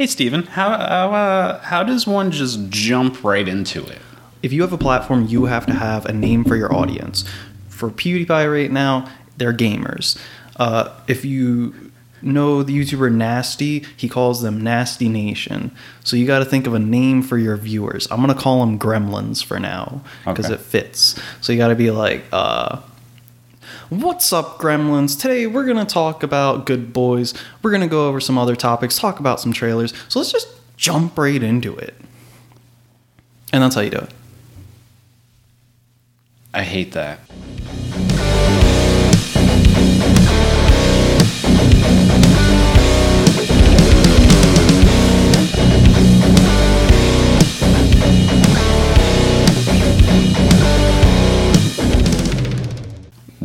Hey, Steven, how how, uh, how does one just jump right into it? If you have a platform, you have to have a name for your audience. For PewDiePie right now, they're gamers. Uh, if you know the YouTuber Nasty, he calls them Nasty Nation. So you got to think of a name for your viewers. I'm gonna call them Gremlins for now because Okay. it fits. So you got to be like, uh, What's up, Gremlins? Today we're gonna talk about Good Boys. We're gonna go over some other topics, talk about some trailers. So let's just jump right into it. And that's how you do it. I hate that.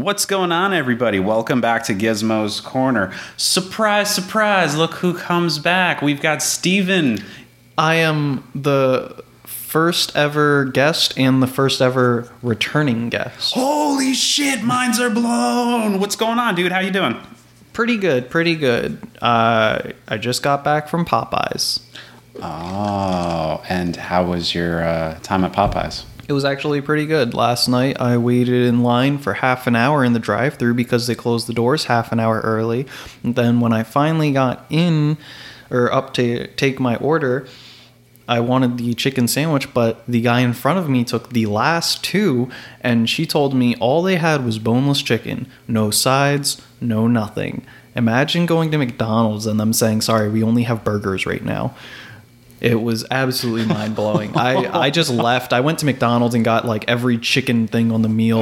What's going on, everybody? Welcome back to Gizmo's Corner. Surprise, surprise, look who comes back. We've got Steven. I am the first ever guest and the first ever returning guest. Holy shit, minds are blown. What's going on, dude? How you doing? Pretty good, pretty good. Uh, I just got back from Popeyes. Oh, and how was your uh, time at Popeyes? It was actually pretty good. Last night I waited in line for half an hour in the drive through because they closed the doors half an hour early. And then when I finally got in or up to take my order, I wanted the chicken sandwich, but the guy in front of me took the last two, and she told me all they had was boneless chicken, no sides, no nothing. Imagine going to McDonald's and them saying, "Sorry, we only have burgers right now." It was absolutely mind blowing. I, I just left. I went to McDonald's and got like every chicken thing on the meal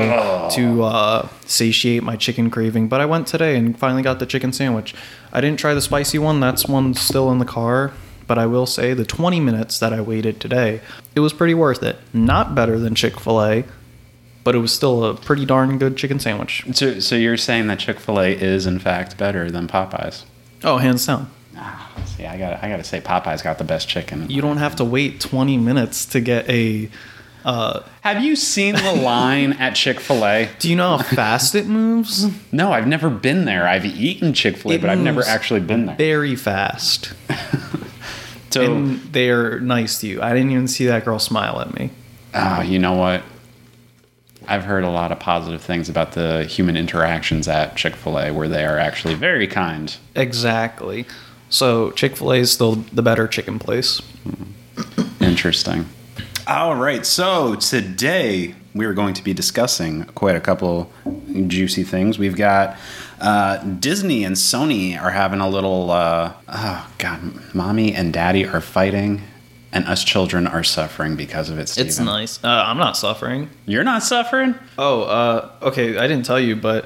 to uh, satiate my chicken craving. But I went today and finally got the chicken sandwich. I didn't try the spicy one. That's one still in the car. But I will say the 20 minutes that I waited today, it was pretty worth it. Not better than Chick fil A, but it was still a pretty darn good chicken sandwich. So, so you're saying that Chick Fil A is in fact better than Popeyes? Oh, hands down. Ah, see, I got I got to say Popeye's got the best chicken. You don't have to wait 20 minutes to get a. Uh, Have you seen the line at Chick Fil A? do you know how fast it moves? No, I've never been there. I've eaten Chick Fil A, but I've never actually been there. Very fast. So, and they're nice to you. I didn't even see that girl smile at me. oh, you know what? I've heard a lot of positive things about the human interactions at Chick Fil A, where they are actually very kind. Exactly. So Chick fil A is still the better chicken place. Interesting. All right, so today we are going to be discussing quite a couple juicy things. We've got uh, Disney and Sony are having a little, uh, oh god, mommy and daddy are fighting, and us children are suffering because of it. Steven. It's nice. Uh, I'm not suffering. You're not suffering. Oh, uh, okay. I didn't tell you, but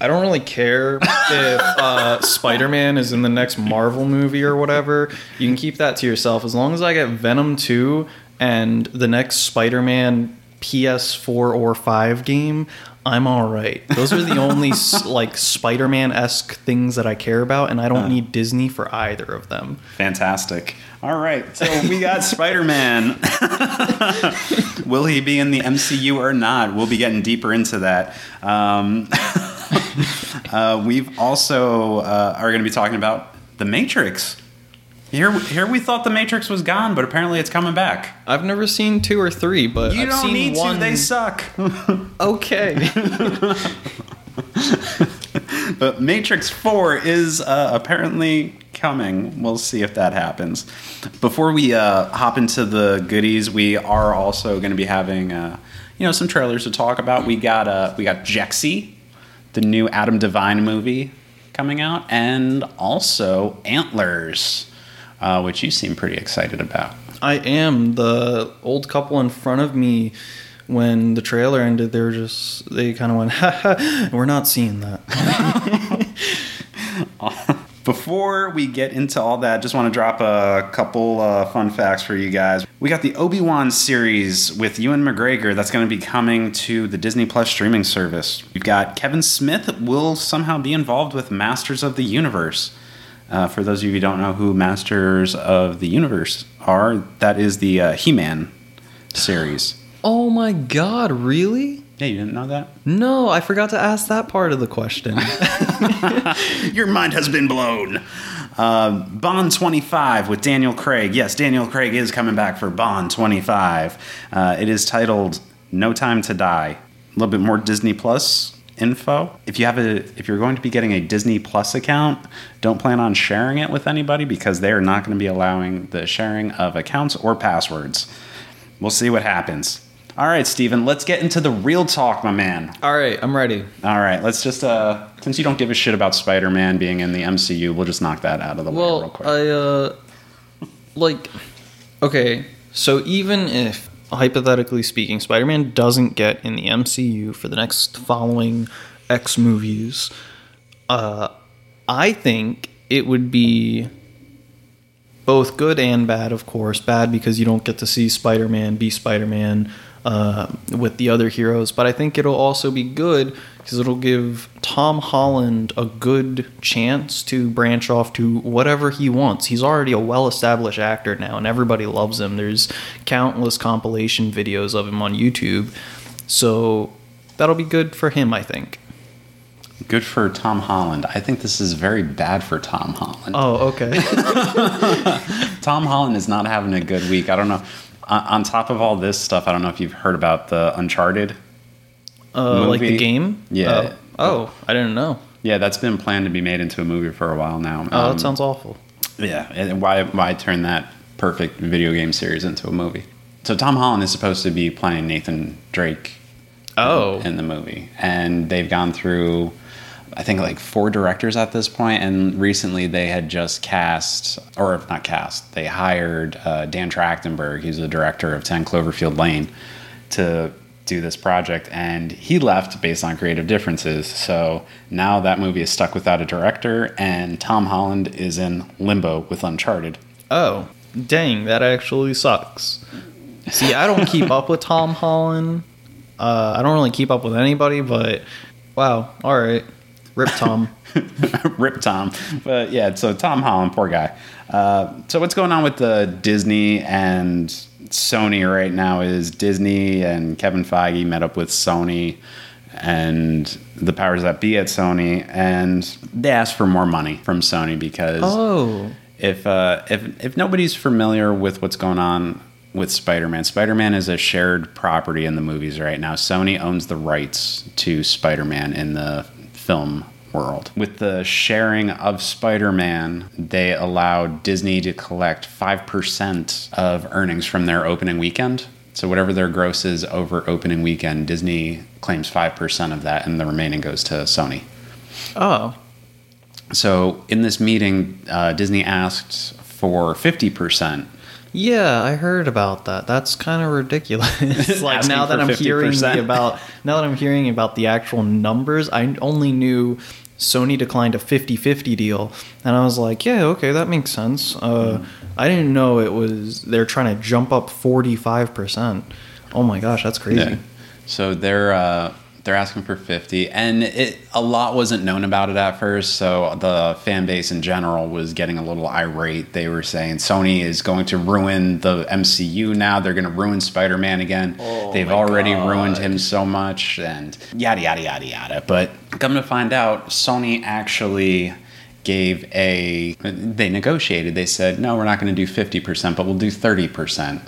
I don't really care if uh, Spider Man is in the next Marvel movie or whatever. You can keep that to yourself. As long as I get Venom 2 and the next Spider Man PS4 or 5 game, I'm all right. Those are the only like Spider Man esque things that I care about, and I don't need Disney for either of them. Fantastic. All right, so we got Spider Man. Will he be in the MCU or not? We'll be getting deeper into that. Um, uh, we've also uh, are going to be talking about the Matrix. Here, here we thought the Matrix was gone, but apparently it's coming back. I've never seen two or three, but You I've don't seen need one. to; they suck. okay. But Matrix 4 is uh, apparently coming. We'll see if that happens. Before we uh, hop into the goodies, we are also going to be having uh, you know some trailers to talk about. We got uh, we got Jexi, the new Adam Devine movie coming out, and also Antlers, uh, which you seem pretty excited about. I am the old couple in front of me. When the trailer ended, they were just they kind of went, ha, ha, "We're not seeing that." Before we get into all that, just want to drop a couple uh, fun facts for you guys. We got the Obi Wan series with Ewan McGregor that's going to be coming to the Disney Plus streaming service. We've got Kevin Smith will somehow be involved with Masters of the Universe. Uh, for those of you who don't know who Masters of the Universe are, that is the uh, He Man series. oh my god, really? Yeah, you didn't know that? No, I forgot to ask that part of the question. Your mind has been blown. Um, Bond 25 with Daniel Craig. Yes, Daniel Craig is coming back for Bond 25. Uh, it is titled No Time to Die. A little bit more Disney Plus info. If you have a if you're going to be getting a Disney Plus account, don't plan on sharing it with anybody because they are not going to be allowing the sharing of accounts or passwords. We'll see what happens. All right, Steven, let's get into the real talk, my man. All right, I'm ready. All right, let's just uh since you don't give a shit about Spider-Man being in the MCU, we'll just knock that out of the way real Well, quick. I uh like okay, so even if hypothetically speaking, Spider-Man doesn't get in the MCU for the next following X movies, uh I think it would be both good and bad, of course. Bad because you don't get to see Spider-Man be Spider-Man uh, with the other heroes, but I think it'll also be good because it'll give Tom Holland a good chance to branch off to whatever he wants. He's already a well-established actor now, and everybody loves him. There's countless compilation videos of him on YouTube, so that'll be good for him, I think. Good for Tom Holland. I think this is very bad for Tom Holland. Oh, okay. Tom Holland is not having a good week. I don't know. On, top of all this stuff, I don't know if you've heard about the Uncharted. Uh, like the game? Yeah. Oh. oh, I didn't know. Yeah, that's been planned to be made into a movie for a while now. Oh, Um, that sounds awful. Yeah, and why why turn that perfect video game series into a movie? So Tom Holland is supposed to be playing Nathan Drake Oh, in the movie, and they've gone through, I think like four directors at this point, and recently they had just cast, or not cast, they hired uh, Dan Trachtenberg, he's the director of Ten Cloverfield Lane, to do this project, and he left based on creative differences. So now that movie is stuck without a director, and Tom Holland is in limbo with Uncharted. oh, dang, that actually sucks. See, I don't keep up with Tom Holland. Uh, I don't really keep up with anybody, but wow, all right, rip Tom. Rip Tom. But yeah, so Tom Holland, poor guy. Uh, so what's going on with the Disney and Sony right now is Disney and Kevin Feige met up with Sony and the powers that be at Sony, and they asked for more money from Sony because oh, if uh, if if nobody's familiar with what's going on with Spider-Man, Spider-Man is a shared property in the movies right now. Sony owns the rights to Spider-Man in the film world. With the sharing of Spider-Man, they allowed Disney to collect 5% of earnings from their opening weekend. So whatever their gross is over opening weekend, Disney claims 5% of that and the remaining goes to Sony. oh, So in this meeting, uh, Disney asked for 50%. Yeah, I heard about that. That's kind of ridiculous. like now that I'm hearing 50%. about now that I'm hearing about the actual numbers, I only knew Sony declined a 50-50 deal, and I was like, yeah, okay, that makes sense. Uh, I didn't know it was they're trying to jump up 45%. Oh my gosh, that's crazy. Yeah. So they're uh, they're asking for 50 and it a lot wasn't known about it at first so the fan base in general was getting a little irate. They were saying sony is going to ruin the mcu now they're going to ruin spider-man again. Oh they've already God. ruined him so much and yada yada yada yada. But come to find out sony actually gave a they negotiated. They said no we're not going to do 50% but we'll do 30%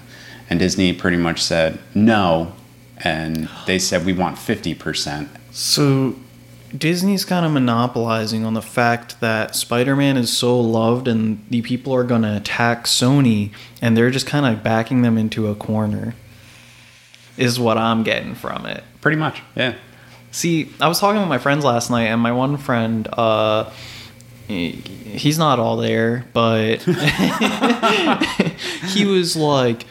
and disney pretty much said no and they said we want 50%. So Disney's kind of monopolizing on the fact that Spider-Man is so loved and the people are going to attack Sony and they're just kind of backing them into a corner. Is what I'm getting from it. Pretty much, yeah. See, I was talking with my friends last night and my one friend uh he's not all there, but he was like,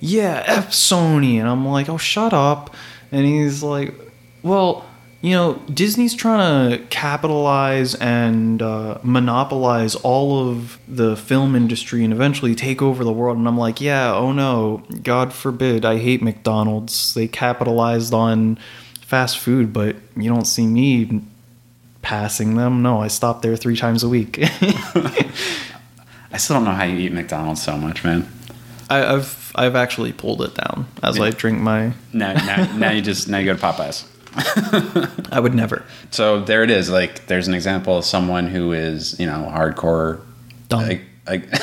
"Yeah, F Sony," and I'm like, "Oh, shut up!" And he's like, "Well, you know, Disney's trying to capitalize and uh, monopolize all of the film industry and eventually take over the world." And I'm like, "Yeah, oh no, God forbid! I hate McDonald's. They capitalized on fast food, but you don't see me." Passing them? No, I stop there three times a week. I still don't know how you eat McDonald's so much, man. I, I've I've actually pulled it down as I drink my. Now, now, now you just now you go to Popeyes. I would never. So there it is. Like there's an example of someone who is you know hardcore Done. Like, like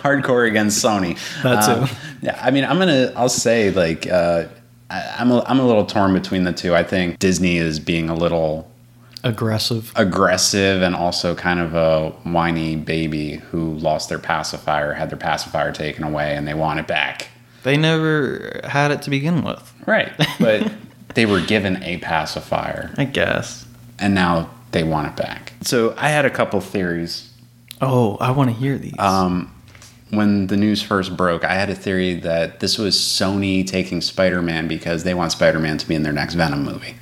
hardcore against Sony. That's too. Um, yeah, I mean, I'm gonna. I'll say like uh, I, I'm a, I'm a little torn between the two. I think Disney is being a little Aggressive. aggressive and also kind of a whiny baby who lost their pacifier, had their pacifier taken away, and they want it back. They never had it to begin with. Right, but they were given a pacifier, I guess. and now they want it back. So I had a couple theories Oh, I want to hear these. Um, when the news first broke, I had a theory that this was Sony taking Spider Man because they want Spider Man to be in their next Venom movie.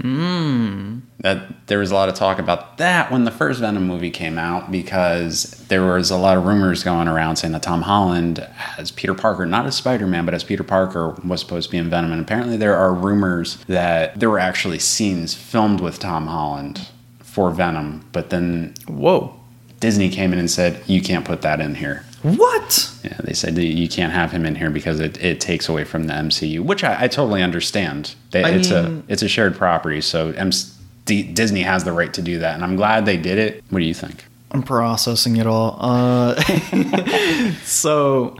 Hmm. That there was a lot of talk about that when the first Venom movie came out because there was a lot of rumors going around saying that Tom Holland as Peter Parker, not as Spider Man, but as Peter Parker, was supposed to be in Venom. And apparently, there are rumors that there were actually scenes filmed with Tom Holland for Venom, but then Whoa. Disney came in and said, You can't put that in here. What? Yeah, they said that you can't have him in here because it, it takes away from the MCU, which I, I totally understand. They, I it's mean- a it's a shared property, so MC, D, Disney has the right to do that, and I'm glad they did it. What do you think? I'm processing it all. Uh, so,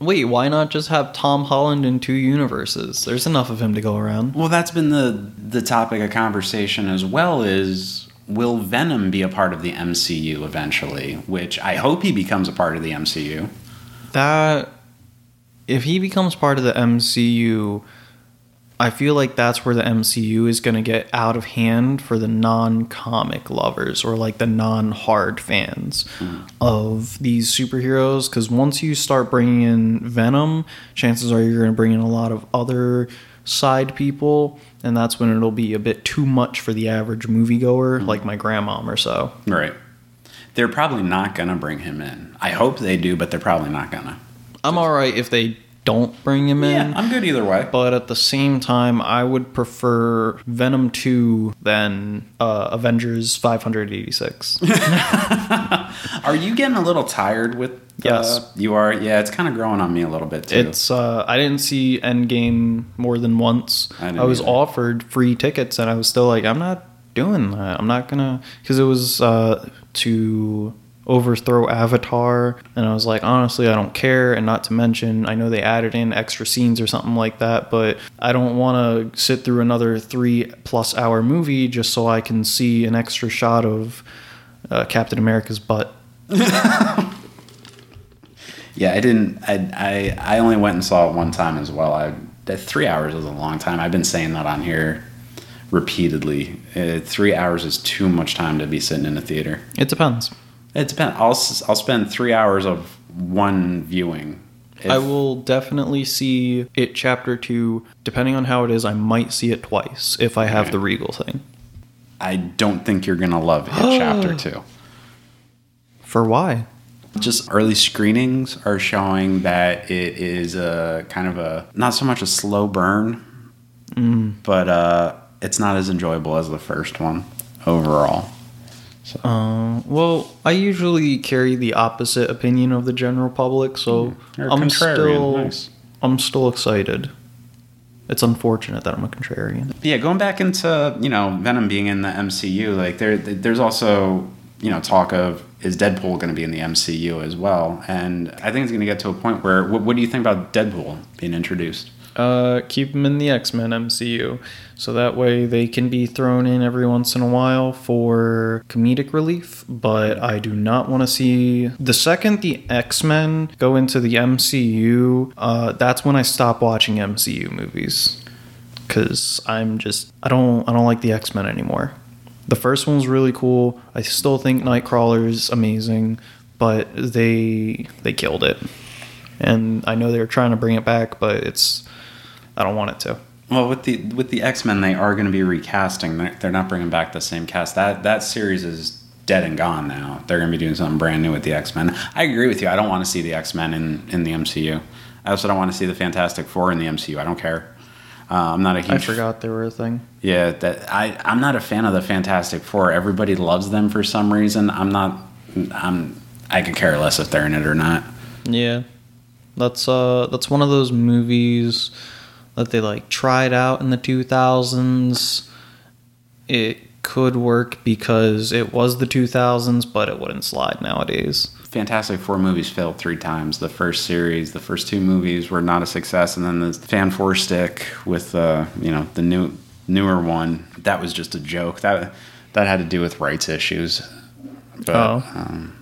wait, why not just have Tom Holland in two universes? There's enough of him to go around. Well, that's been the the topic of conversation as well. Is will Venom be a part of the MCU eventually? Which I hope he becomes a part of the MCU. That, if he becomes part of the MCU, I feel like that's where the MCU is going to get out of hand for the non comic lovers or like the non hard fans hmm. of these superheroes. Because once you start bringing in Venom, chances are you're going to bring in a lot of other side people. And that's when it'll be a bit too much for the average moviegoer, mm-hmm. like my grandmom or so. Right. They're probably not gonna bring him in. I hope they do, but they're probably not gonna. I'm alright if they don't bring him in. Yeah, I'm good either way. But at the same time, I would prefer Venom 2 than uh, Avengers 586. Are you getting a little tired with? Yes. Uh, you are. Yeah, it's kind of growing on me a little bit too. it's uh, I didn't see Endgame more than once. I I, was either. offered free tickets, and I was still like, I'm not doing that. I'm not gonna because it was uh, to overthrow Avatar, and I was like, honestly, I don't care. And not to mention, I know they added in extra scenes or something like that, but I don't want to sit through another three plus hour movie just so I can see an extra shot of uh, Captain America's butt. yeah, I didn't. I, I I only went and saw it one time as well. I that three hours is a long time. I've been saying that on here repeatedly. Uh, three hours is too much time to be sitting in a theater. It depends. It depends. I'll I'll spend three hours of one viewing. If- I will definitely see it chapter two. Depending on how it is, I might see it twice if I have Okay. the Regal thing. I don't think you're gonna love it. chapter two. For why? Just early screenings are showing that it is a kind of a not so much a slow burn, but uh, it's not as enjoyable as the first one overall. Uh, well, I usually carry the opposite opinion of the general public, so You're a I'm still Nice. I'm still excited. It's unfortunate that I'm a contrarian. Yeah, going back into you know Venom being in the MCU, like there, there's also you know talk of is Deadpool going to be in the MCU as well, and I think it's going to get to a point where what, what do you think about Deadpool being introduced? Uh, keep them in the X Men MCU, so that way they can be thrown in every once in a while for comedic relief. But I do not want to see the second the X Men go into the MCU. Uh, that's when I stop watching MCU movies because I'm just I don't I don't like the X Men anymore. The first one was really cool. I still think Nightcrawler's amazing, but they they killed it. And I know they're trying to bring it back, but it's I don't want it to. Well, with the with the X Men, they are going to be recasting. They're, they're not bringing back the same cast. That that series is dead and gone now. They're going to be doing something brand new with the X Men. I agree with you. I don't want to see the X Men in in the MCU. I also don't want to see the Fantastic Four in the MCU. I don't care. Uh, I'm not a huge. I forgot they were a thing. Yeah, that I I'm not a fan of the Fantastic Four. Everybody loves them for some reason. I'm not. I'm. I could care less if they're in it or not. Yeah. That's uh that's one of those movies that they like tried out in the 2000s. It could work because it was the 2000s, but it wouldn't slide nowadays. Fantastic Four movies failed three times. The first series, the first two movies were not a success, and then the Fan Four stick with uh, you know the new newer one that was just a joke. That that had to do with rights issues. But, Oh. um,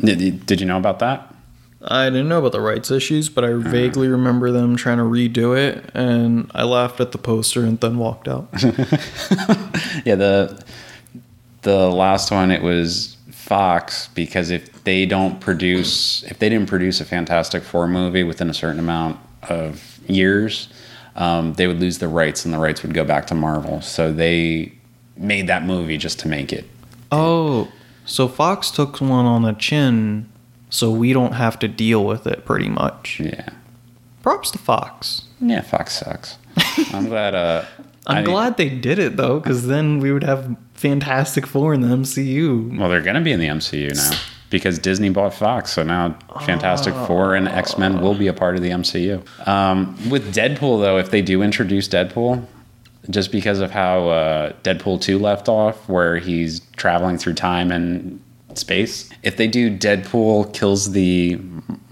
did, did you know about that? I didn't know about the rights issues, but I vaguely remember them trying to redo it, and I laughed at the poster and then walked out. Yeah, the the last one it was Fox because if they don't produce if they didn't produce a Fantastic Four movie within a certain amount of years, um, they would lose the rights and the rights would go back to Marvel. So they made that movie just to make it. oh, so Fox took one on the chin, so we don't have to deal with it pretty much. Yeah, Props to Fox. yeah, Fox sucks. I'm glad. Uh, I'm I- glad they did it though, because then we would have Fantastic Four in the MCU. Well, they're going to be in the MCU now because Disney bought Fox. So now Fantastic Four and X Men will be a part of the MCU. Um, with Deadpool, though, if they do introduce Deadpool, just because of how uh, Deadpool 2 left off, where he's traveling through time and space, if they do Deadpool kills the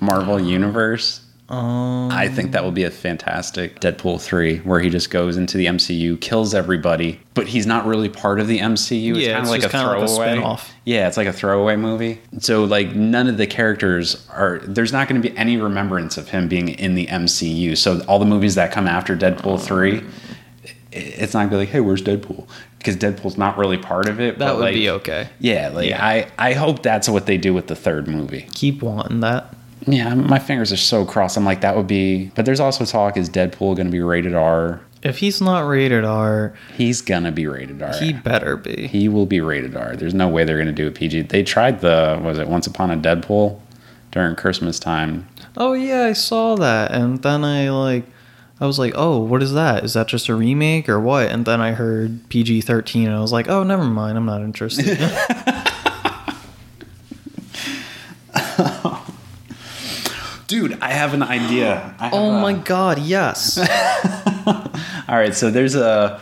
Marvel Universe, Um, I think that will be a fantastic Deadpool 3 where he just goes into the MCU, kills everybody, but he's not really part of the MCU. Yeah, kind it's of like a kinda like a throwaway. Yeah, it's like a throwaway movie. So like none of the characters are there's not going to be any remembrance of him being in the MCU. So all the movies that come after Deadpool 3 it's not going to be like, "Hey, where's Deadpool?" Because Deadpool's not really part of it. that would like, be okay. Yeah, like Yeah. I I hope that's what they do with the third movie. Keep wanting that. Yeah, my fingers are so crossed. I'm like, that would be. But there's also talk: is Deadpool going to be rated R? If he's not rated R, He's gonna be rated R. he He, better be. He will be rated R. There's no way they're gonna do a PG. They tried the was it Once Upon a Deadpool during Christmas time. Oh yeah, I saw that, and then I like, I was like, oh, what is that? Is that just a remake or what? And then I heard PG thirteen, and I was like, oh, never mind, I'm not interested. Dude, I have an idea. I have oh a- my god, yes. All right, so there's a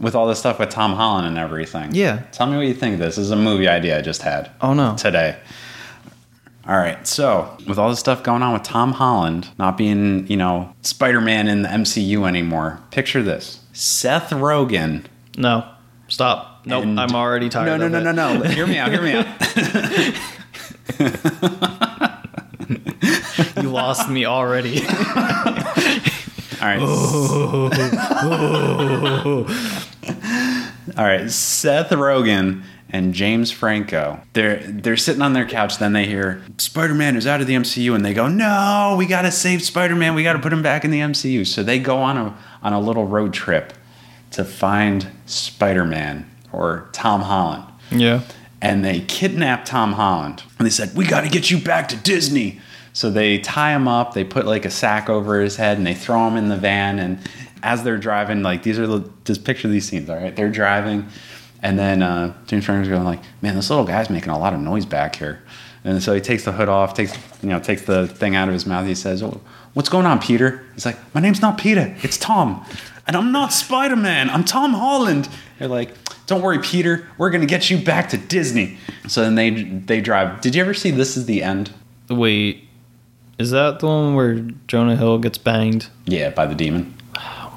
with all this stuff with Tom Holland and everything. Yeah. Tell me what you think of this. This is a movie idea I just had. Oh no. today. All right, so with all this stuff going on with Tom Holland not being, you know, Spider Man in the MCU anymore, picture this Seth Rogen. No, stop. Nope, and- I'm already tired. No, no, no, it. no, no. Hear me out, hear me out. You lost me already. All right. All right, Seth Rogen and James Franco. They're they're sitting on their couch. Then they hear Spider-Man is out of the MCU, and they go, "No, we got to save Spider-Man. We got to put him back in the MCU." So they go on a on a little road trip to find Spider-Man or Tom Holland, yeah. and they kidnap Tom Holland. And they said, "We got to get you back to Disney." So they tie him up. They put like a sack over his head, and they throw him in the van. And as they're driving, like these are the just picture these scenes. All right, they're driving, and then uh, James Franco's going like, "Man, this little guy's making a lot of noise back here." And so he takes the hood off, takes you know, takes the thing out of his mouth. He says, oh, "What's going on, Peter?" He's like, "My name's not Peter. It's Tom, and I'm not Spider Man. I'm Tom Holland." They're like, "Don't worry, Peter. We're gonna get you back to Disney." So then they they drive. Did you ever see This Is the End? Wait, is that the one where Jonah Hill gets banged? Yeah, by the demon.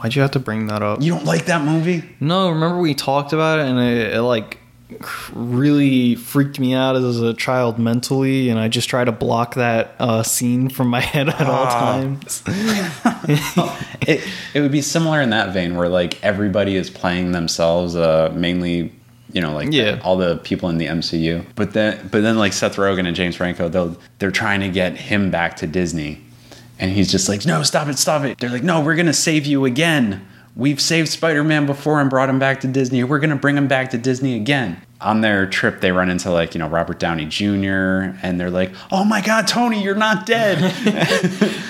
Why'd you have to bring that up? You don't like that movie? No, remember we talked about it and it, it like really freaked me out as a child mentally, and I just try to block that uh, scene from my head at all Ah. times. it, it would be similar in that vein where like everybody is playing themselves uh mainly you know like Yeah. all the people in the MCU but then but then like Seth Rogen and James Franco they'll they're trying to get him back to Disney and he's just like no stop it stop it. They're like no we're going to save you again. We've saved Spider-Man before and brought him back to Disney. We're going to bring him back to Disney again. On their trip they run into like you know Robert Downey Jr. and they're like oh my god Tony you're not dead.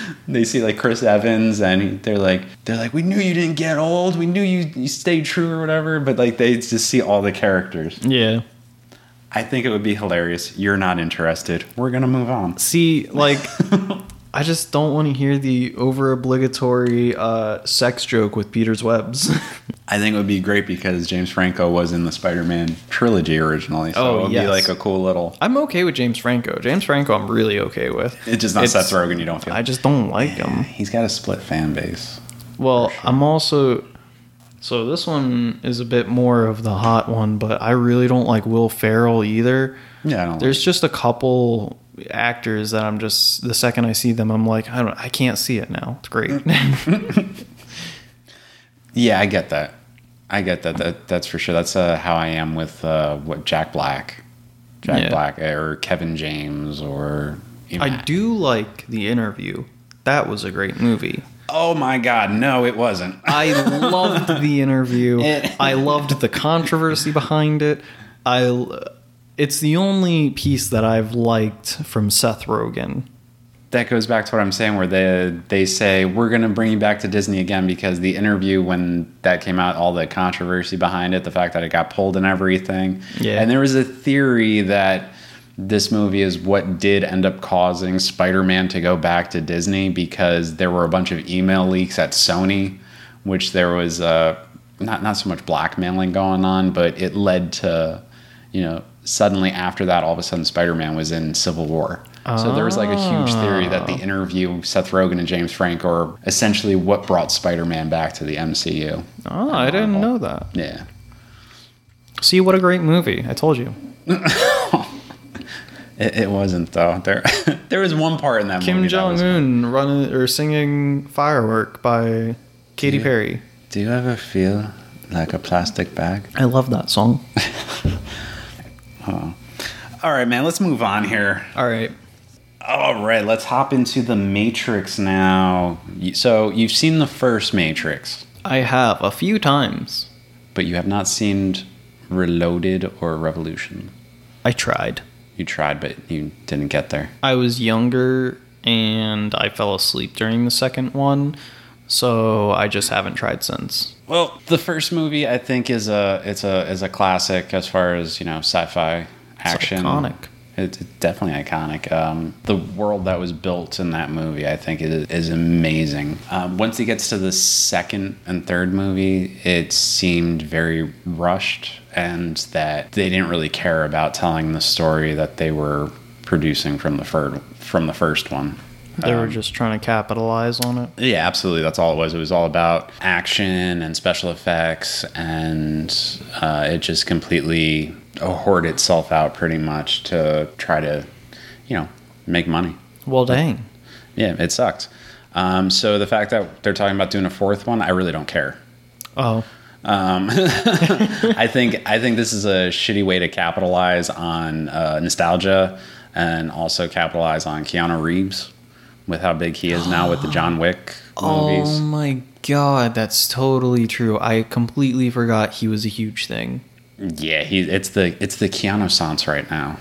They see like Chris Evans and they're like they're like we knew you didn't get old. We knew you you stayed true or whatever. But like they just see all the characters. Yeah. I think it would be hilarious. You're not interested. We're gonna move on. See, like, I just don't want to hear the over obligatory uh, sex joke with Peter's webs. I think it would be great because James Franco was in the Spider-Man trilogy originally, so Oh, it would yes. be like a cool little. I'm okay with James Franco. James Franco, I'm really okay with. It's just not It's- Seth Rogen. You don't feel. I just don't like him. He's got a split fan base. Well, I'm also. So this one is a bit more of the hot one, but I really don't like Will Ferrell either. Yeah, I don't. There's just a couple actors that I'm just the second I see them, I'm like, I don't, I can't see it now. It's great. Yeah, I get that. I get that. That that's for sure. That's uh, how I am with uh, what Jack Black, Jack Yeah. Black, or Kevin James, or even- I do like the interview. That was a great movie. Oh my God, no, it wasn't. I loved the interview. I loved the controversy behind it. I it's the only piece that I've liked from Seth Rogen. that goes back to what I'm saying, where they they say we're going to bring you back to Disney again because the interview when that came out, all the controversy behind it, the fact that it got pulled and everything, Yeah. and there was a theory that this movie is what did end up causing Spider-Man to go back to Disney because there were a bunch of email leaks at Sony, which there was uh, not not so much blackmailing going on, but it led to you know suddenly after that all of a sudden Spider-Man was in Civil War. So there was like a huge theory that the oh. interview Seth Rogen and James Franco are essentially what brought Spider-Man back to the MCU. Oh, I didn't know that. Yeah. See what a great movie. I told you. It, it wasn't though. There there was one part in that Kim Jong Un running or singing "Firework" by Katy. Perry. Do you ever feel like a plastic bag? I love that song. All right, man, let's move on here. All right. All right, let's hop into the Matrix now. So, you've seen the first Matrix, I have a few times. but you have not seen Reloaded or Revolution. I tried. You tried, but you didn't get there. I was younger and I fell asleep during the second one, so I just haven't tried since. Well, the first movie I think is a it's a is a classic as far as you know sci-fi action. It's iconic. It's definitely iconic. Um, the world that was built in that movie, I think, is, is amazing. Um, once it gets to the second and third movie, it seemed very rushed, and that they didn't really care about telling the story that they were producing from the first from the first one. They were Um, just trying to capitalize on it. yeah, absolutely. That's all it was. It was all about action and special effects, and uh, it just completely hoarded itself out pretty much to try to, you know, make money. Well, dang. Yeah, it sucked. Um, so the fact that they're talking about doing a fourth one, I really don't care. Oh, Um, I think I think this is a shitty way to capitalize on uh, nostalgia and also capitalize on Keanu Reeves with how big he is now with the John Wick movies. oh my god, that's totally true. I completely forgot he was a huge thing. Yeah, he it's the it's the Keanu Sans right now.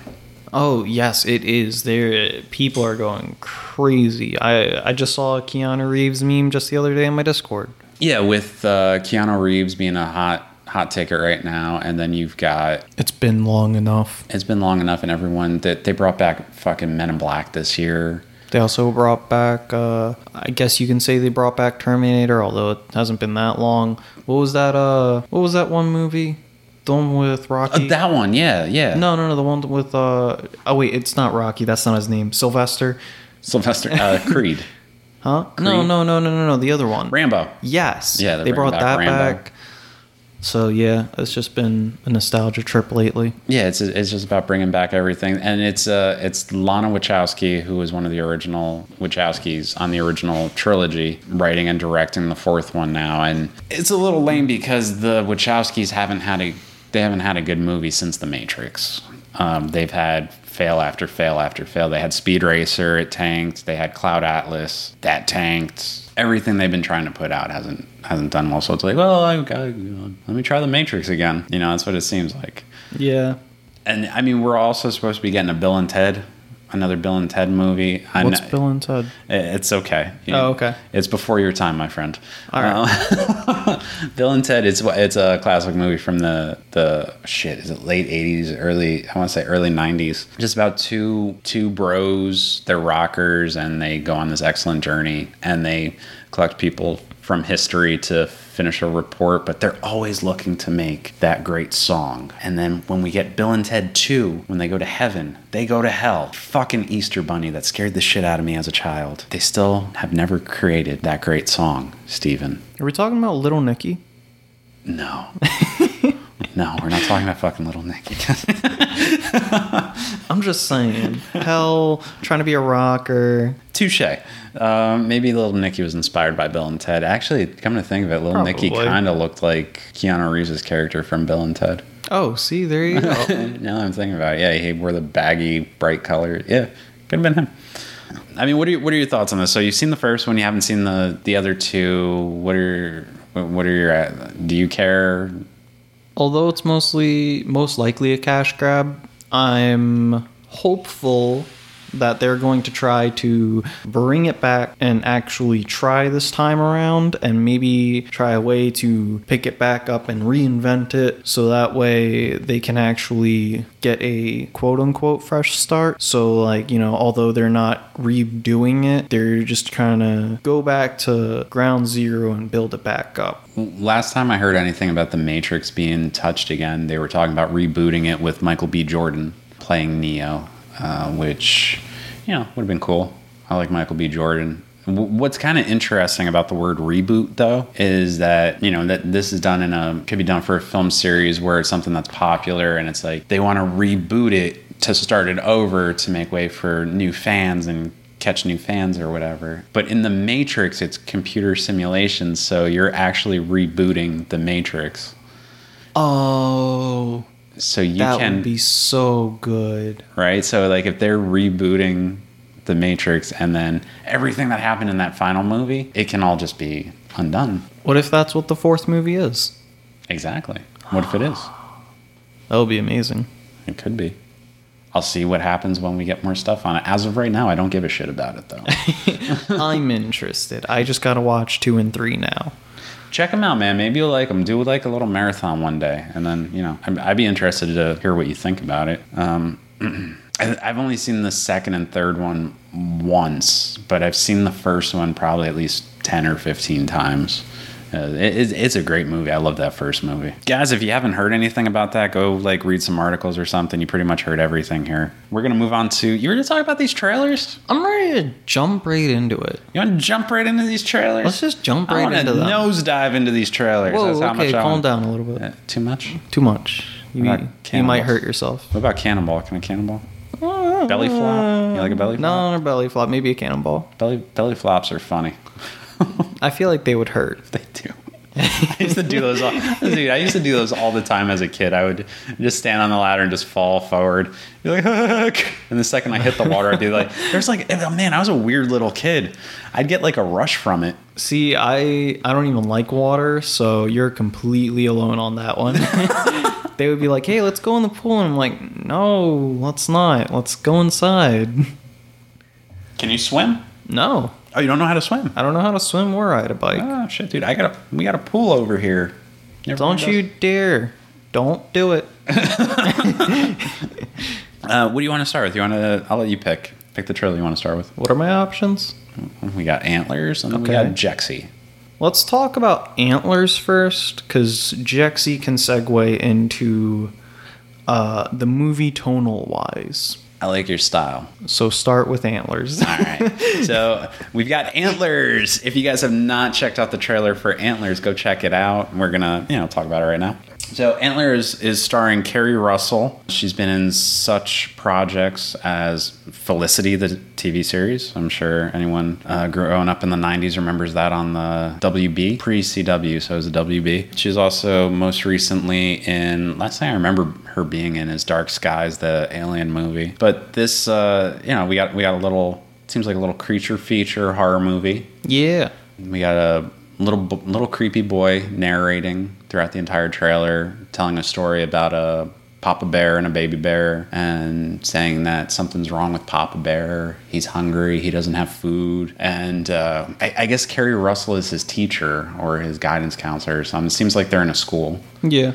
Oh yes, it is. There, people are going crazy. I I just saw a Keanu Reeves meme just the other day in my Discord. Yeah, with uh, Keanu Reeves being a hot hot ticket right now, and then you've got It's been long enough. it's been long enough, and everyone that they brought back fucking Men in Black this year. They also brought back. Uh, I guess you can say they brought back Terminator, although it hasn't been that long. What was that? Uh, what was that one movie? The one with Uh, Rocky. that one, yeah, yeah. no, no, no. The one with. Uh, oh wait, it's not Rocky. That's not his name. Sylvester. Sylvester uh, Creed, Huh? No, Creed? no, no, no, no, no. The other one. Rambo. Yes. Yeah, they're brought that Rambo. back. So yeah, it's just been a nostalgia trip lately. Yeah, it's it's just about bringing back everything, and it's uh it's Lana Wachowski who was one of the original Wachowskis on the original trilogy, writing and directing the fourth one now, and it's a little lame because the Wachowskis haven't had a they haven't had a good movie since The Matrix. Um, they've had fail after fail after fail. They had Speed Racer, it tanked. They had Cloud Atlas, that tanked. Everything they've been trying to put out hasn't hasn't done well. So it's like, well, I you know, let me try The Matrix again. You know, that's what it seems like. Yeah. And I mean, we're also supposed to be getting a Bill and Ted another Bill and Ted movie. I What's Bill and Ted? It's okay. You- Oh, okay. It's before your time, my friend. All right. Uh, Bill and Ted. It's it's a classic movie from the the shit. Is it late '80s, early? I want to say early '90s. Just about two two bros. They're rockers, and they go on this excellent journey, and they collect people from history to finish a report, but they're always looking to make that great song. And then when we get Bill and Ted 2, when they go to heaven, they go to hell. Fucking Easter Bunny that scared the shit out of me as a child. They still have never created that great song, Steven. Are we talking about Little Nicky? No. no, we're not talking about fucking Little Nicky. I'm just saying. Hell, trying to be a rocker. Touche. Um, maybe Little Nicky was inspired by Bill and Ted. Actually, come to think of it, Little Nicky kind of looked like Keanu Reeves' character from Bill and Ted. Oh, see, there you go. now that I'm thinking about it, yeah, he wore the baggy, bright color. Yeah, could have been him. I mean, what are your, what are your thoughts on this? So you've seen the first one, you haven't seen the the other two. What are what are your uh, do you care? Although it's mostly most likely a cash grab, I'm hopeful that they're going to try to bring it back and actually try this time around and maybe try a way to pick it back up and reinvent it so that way they can actually get a quote unquote fresh start. So like, you know, although they're not redoing it, they're just trying to go back to ground zero and build it back up. Last time I heard anything about the Matrix being touched again, they were talking about rebooting it with Michael B. Jordan playing Neo, uh, which you know would have been cool. I like Michael B. Jordan. What's kind of interesting about the word reboot, though, is that you know that this is done in a could be done for a film series where it's something that's popular, and it's like they want to reboot it to start it over to make way for new fans and catch new fans or whatever. But in the Matrix, it's computer simulations, so you're actually rebooting the Matrix. Oh, So you that can would be so good. right? So like if they're rebooting the Matrix and then everything that happened in that final movie, it can all just be undone. What if that's what the fourth movie is? Exactly. What if it is? That would be amazing. It could be. I'll see what happens when we get more stuff on it. As of right now, I don't give a shit about it though. I'm interested. I just gotta watch two and three now. Check them out, man. Maybe you'll like them. Do like a little marathon one day, and then you know I'd, be interested to hear what you think about it. Um, I've only seen the second and third one once, but I've seen the first one probably at least ten or fifteen times. Uh, it, it's, it's a great movie. I love that first movie, guys. If you haven't heard anything about that, go like read some articles or something. You pretty much heard everything here. We're gonna move on to you were to talk about these trailers. I'm ready to jump right into it. You want to jump right into these trailers? Let's just jump I right want to into them. nosedive into these trailers. Whoa, That's how okay, much I calm want. down a little bit. Uh, too much? Too much. You, What about you might hurt yourself. What about cannonball? Can a cannonball? Belly flop? You like a belly flop? No, not a belly flop. Maybe a cannonball. Belly belly flops are funny. I feel like they would hurt. they do. I used to do those all dude, I used to do those all the time as a kid. I would just stand on the ladder and just fall forward. Be like, "Heck." and the second I hit the water, I'd be like, there's like eh, oh, man, I was a weird little kid. I'd get like a rush from it. See, I I don't even like water, so you're completely alone on that one. they would be like, "Hey, let's go in the pool," and I'm like, "No, let's not. Let's go inside." Can you swim? No, Oh, you don't know how to swim? I don't know how to swim or ride a bike. Oh shit, dude! I got a we got a pool over here. Don't mind you dare! Don't do it. Uh, what do you want to start with? You want to? I'll let you pick. Pick the trailer you want to start with. What are my options? We got antlers and then we got Jexi. Let's talk about antlers first, because Jexi can segue into uh, the movie tonal wise. I like your style. So start with antlers. All right. so we've got Antlers. If you guys have not checked out the trailer for Antlers, go check it out. We're gonna, you know, talk about it right now. So Antlers is starring Keri Russell. She's been in such projects as Felicity, the TV series. I'm sure anyone uh, growing up in the '90s remembers that on the WB pre-CW, so it was a WB. She's also most recently in. Last thing I remember her being in is Dark Skies, the Alien movie. But this, uh, you know, we got we got a little. Seems like a little creature feature horror movie. yeah. We got a little little creepy boy narrating throughout the entire trailer, telling a story about a Papa Bear and a baby bear and saying that something's wrong with Papa Bear. He's hungry. He doesn't have food. And uh, I, I guess Keri Russell is his teacher or his guidance counselor or something. It seems like they're in a school. Yeah.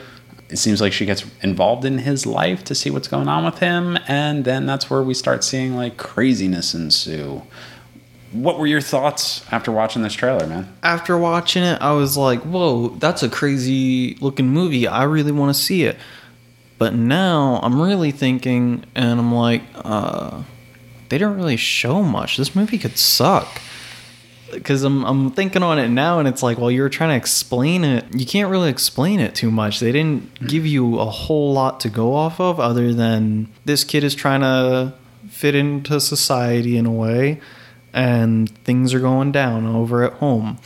It seems like she gets involved in his life to see what's going on with him. And then that's where we start seeing like craziness ensue. What were your thoughts after watching this trailer, man? After watching it, I was like, whoa, that's a crazy looking movie. I really want to see it. But now I'm really thinking, and I'm like, uh, they don't really show much. This movie could suck. Because I'm, I'm thinking on it now, and it's like, well, you're trying to explain it. You can't really explain it too much. They didn't give you a whole lot to go off of, other than this kid is trying to fit into society in a way, and things are going down over at home.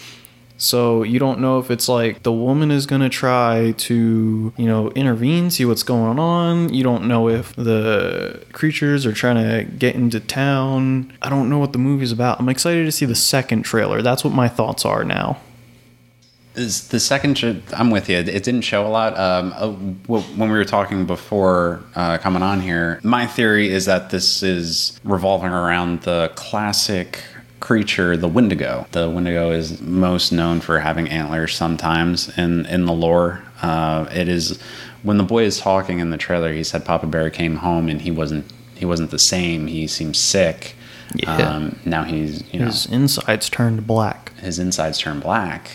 So you don't know if it's like the woman is going to try to, you know, intervene, see what's going on. You don't know if the creatures are trying to get into town. I don't know what the movie's about. I'm excited to see the second trailer. That's what my thoughts are now. Is the second? I'm with you. It didn't show a lot. Um, uh, when we were talking before uh, coming on here, my theory is that this is revolving around the classic creature, the Wendigo. The Wendigo is most known for having antlers sometimes in in the lore. Uh, it is when the boy is talking in the trailer. He said Papa Bear came home and he wasn't he wasn't the same. He seemed sick. Yeah. Um, now he's you know His insides turned black. his insides turn black,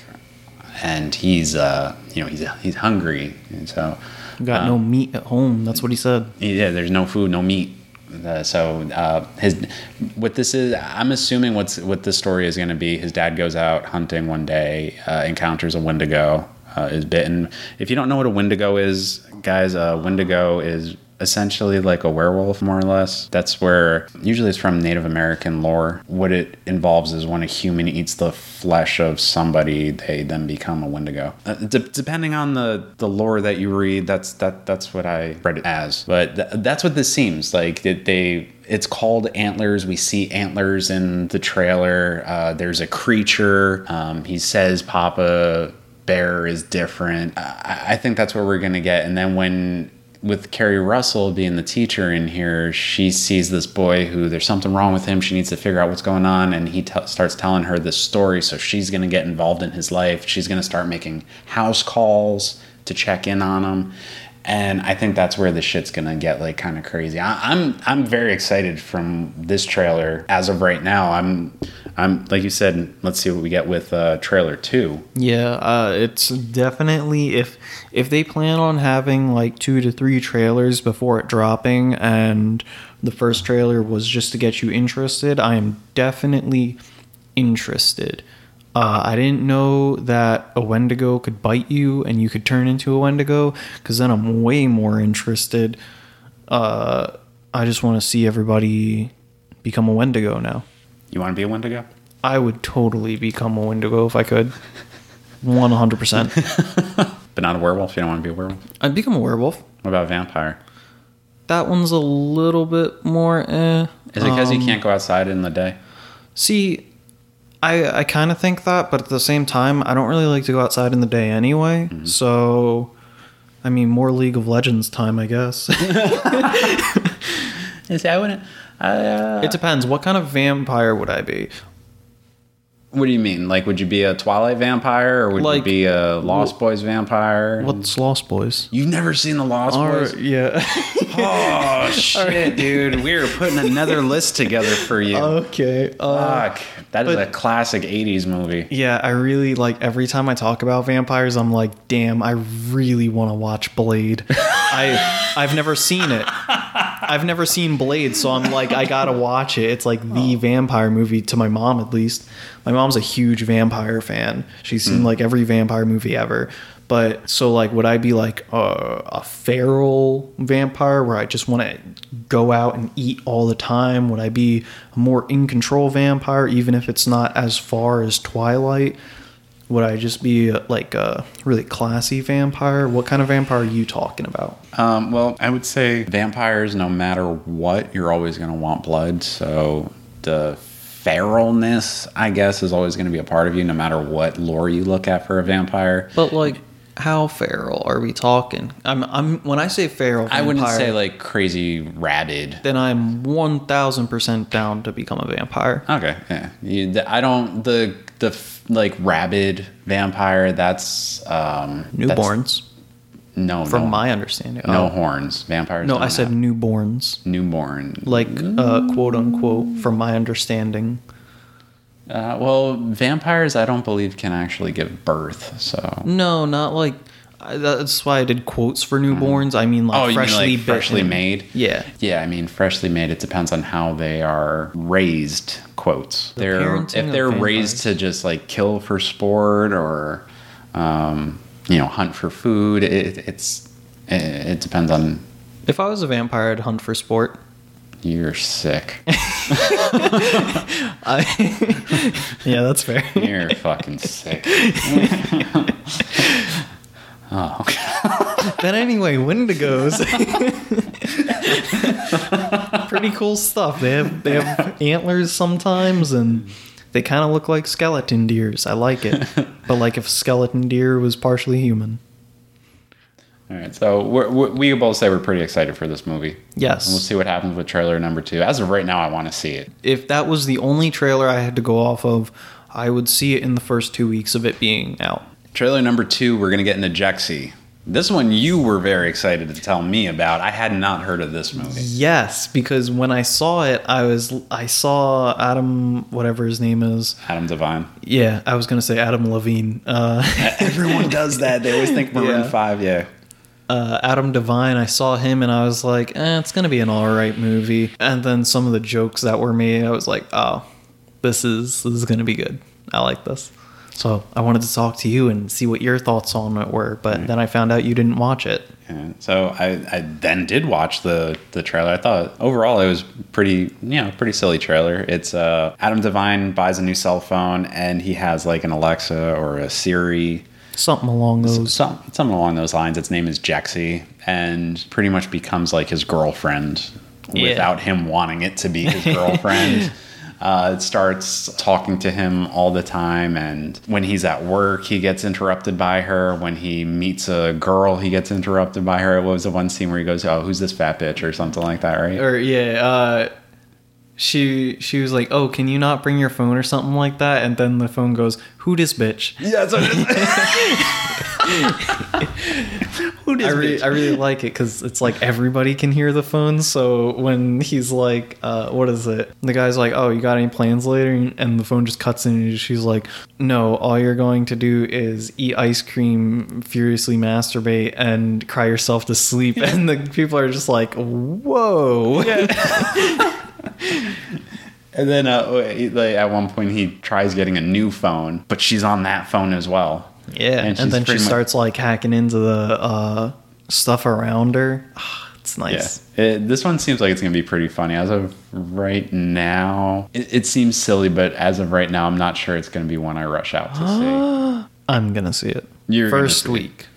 and he's uh you know he's he's hungry, and so Got no meat at home. That's what he said. yeah, there's no food, no meat. Uh, so uh, his what this is, I'm assuming what's what this story is going to be. His dad goes out hunting one day, uh, encounters a Wendigo, uh, is bitten. If you don't know what a Wendigo is, guys, a Wendigo is essentially like a werewolf, more or less. That's where usually it's from Native American lore. What it involves is when a human eats the flesh of somebody, they then become a Wendigo. Uh, de- depending on the the lore that you read, that's that that's what I read it as. But th- that's what this seems like. That they it's called antlers. We see antlers in the trailer. Uh, there's a creature. Um, he says Papa Bear is different. I, I think that's what we're gonna get. And then when with Keri Russell being the teacher in here, she sees this boy who there's something wrong with him. She needs to figure out what's going on, and he t- starts telling her this story. So she's going to get involved in his life. She's going to start making house calls to check in on him, and I think that's where the shit's going to get like kind of crazy. I- I'm I'm very excited from this trailer as of right now. I'm I'm like you said. Let's see what we get with uh, trailer two. Yeah, uh, it's definitely if if they plan on having like two to three trailers before it dropping, and the first trailer was just to get you interested, I am definitely interested. Uh, I didn't know that a Wendigo could bite you and you could turn into a Wendigo, because then I'm way more interested. Uh, I just want to see everybody become a Wendigo now. You want to be a Wendigo? I would totally become a Wendigo if I could. 100%. But not a werewolf. You don't want to be a werewolf. I'd become a werewolf. What about a vampire? That one's a little bit more eh. Is it because you Um, can't go outside in the day? See, I I kind of think that, but at the same time, I don't really like to go outside in the day anyway. Mm-hmm. So, I mean, more League of Legends time, I guess. Is I wouldn't. Uh, it depends. What kind of vampire would I be? What do you mean? Like, would you be a Twilight vampire, or would you be a Lost Boys vampire? What's Lost Boys? You've never seen the Lost Boys? yeah. Oh shit, dude! We are putting another list together for you. okay. Uh, Fuck, that is but- a classic '80s movie. Yeah, I really like every time I talk about vampires, I'm like, damn, I really want to watch Blade. I I've never seen it. I've never seen Blade, so I'm like, I gotta watch it. It's like the vampire movie to my mom, at least. My mom's a huge vampire fan. She's seen like every vampire movie ever. But so like, would I be like a, a feral vampire where I just want to go out and eat all the time? Would I be a more in control vampire, even if it's not as far as Twilight? Would I just be like a really classy vampire? What kind of vampire are you talking about? Um, well, I would say vampires, no matter what, you're always going to want blood. So the feralness, I guess, is always going to be a part of you, no matter what lore you look at for a vampire. But like, How feral are we talking? I'm I'm when I say feral, I wouldn't say like crazy rabid. Then I'm one thousand percent down to become a vampire. Okay, yeah. You, the, I don't the the like rabid vampire. That's um that's- Newborns, no, from no, my understanding. no Oh. horns. Vampires. no, I said have newborns, newborn. like uh, quote unquote, from my understanding. Uh, well, vampires, I don't believe can actually give birth. So. No, not like. I- That's why I did quotes for newborns. I mean, like Oh, freshly mean like freshly made? Yeah. Yeah, I mean, freshly made. It depends on how they are raised. Quotes. The they're if they're vampires. raised to just like kill for sport or, um, you know, hunt for food. It, it's it, it depends on. If I was a vampire, I'd hunt for sport. You're sick. I, yeah, that's fair. You're fucking sick. oh, but anyway, Wendigos. Pretty cool stuff. They have they have antlers sometimes, and they kind of look like skeleton deers. I like it, but like if a skeleton deer was partially human. all right. So we're, we we both say we're pretty excited for this movie. Yes. And we'll see what happens with trailer number two. As of right now, I want to see it. If that was the only trailer I had to go off of, I would see it in the first two weeks of it being out. Trailer number two, we're gonna get into Jexi. This one you were very excited to tell me about. I had not heard of this movie. Yes, because when I saw it, I was I saw Adam, whatever his name is. Adam Devine. Yeah, I was gonna say Adam Levine. Uh, Everyone does that. They always think Maroon Yeah. Five. Yeah. uh, Adam Devine. I saw him and I was like, eh, it's gonna be an all right movie. And then some of the jokes that were made, I was like, oh, this is this is gonna be good. I like this. So I wanted to talk to you and see what your thoughts on it were. But then I found out you didn't watch it. Yeah. So I, I then did watch the the trailer. I thought overall it was pretty you know pretty silly trailer. It's uh, Adam Devine buys a new cell phone and he has like an Alexa or a Siri Something along those. some, something along those lines. Its name is Jexi, and pretty much becomes like his girlfriend Yeah. without him wanting it to be his girlfriend. uh, it starts talking to him all the time, and when he's at work, he gets interrupted by her. When he meets a girl, he gets interrupted by her. What was the one scene where he goes, "Oh, who's this fat bitch?" or something like that, right? or yeah, uh, she she was like, "Oh, can you not bring your phone or something like that?" And then the phone goes, "Who this bitch?" yeah, that's what it is. Who I, re- I really like it because it's like everybody can hear the phone. So when he's like, uh, "What is it?" The guy's like, "Oh, you got any plans later?" And the phone just cuts in, and she's like, "No, all you're going to do is eat ice cream, furiously masturbate, and cry yourself to sleep." And the people are just like, "Whoa!" And then uh, like, at one point he tries getting a new phone, but she's on that phone as well. Yeah, And and, then she much- starts like hacking into the uh, stuff around her. Ah, it's nice. Yeah, it, this one seems like it's gonna be pretty funny. As of right now, it, it seems silly, but as of right now, I'm not sure it's gonna be one I rush out to see. I'm gonna see it You're first see it.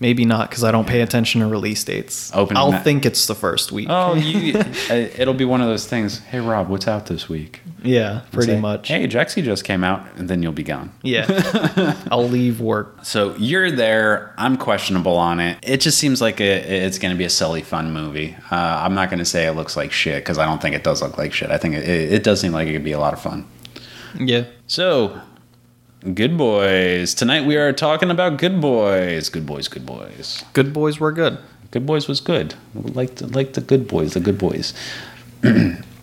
Maybe not because I don't pay attention to release dates. Opening I'll night- think it's the first week. Oh, you, uh, it'll be one of those things. Hey, Rob, what's out this week? yeah, pretty Say, much. Hey, Jexi just came out, and then you'll be gone. Yeah, I'll leave work. So you're there. I'm questionable on it. It just seems like a, it's going to be a silly, fun movie. Uh, I'm not going to say it looks like shit because I don't think it does look like shit. I think it, it does seem like it could be a lot of fun. Yeah, So, Good Boys. Tonight we are talking about Good Boys. Good Boys, Good Boys. good boys were good. Good Boys was good. Like the, like the Good Boys, the Good Boys. All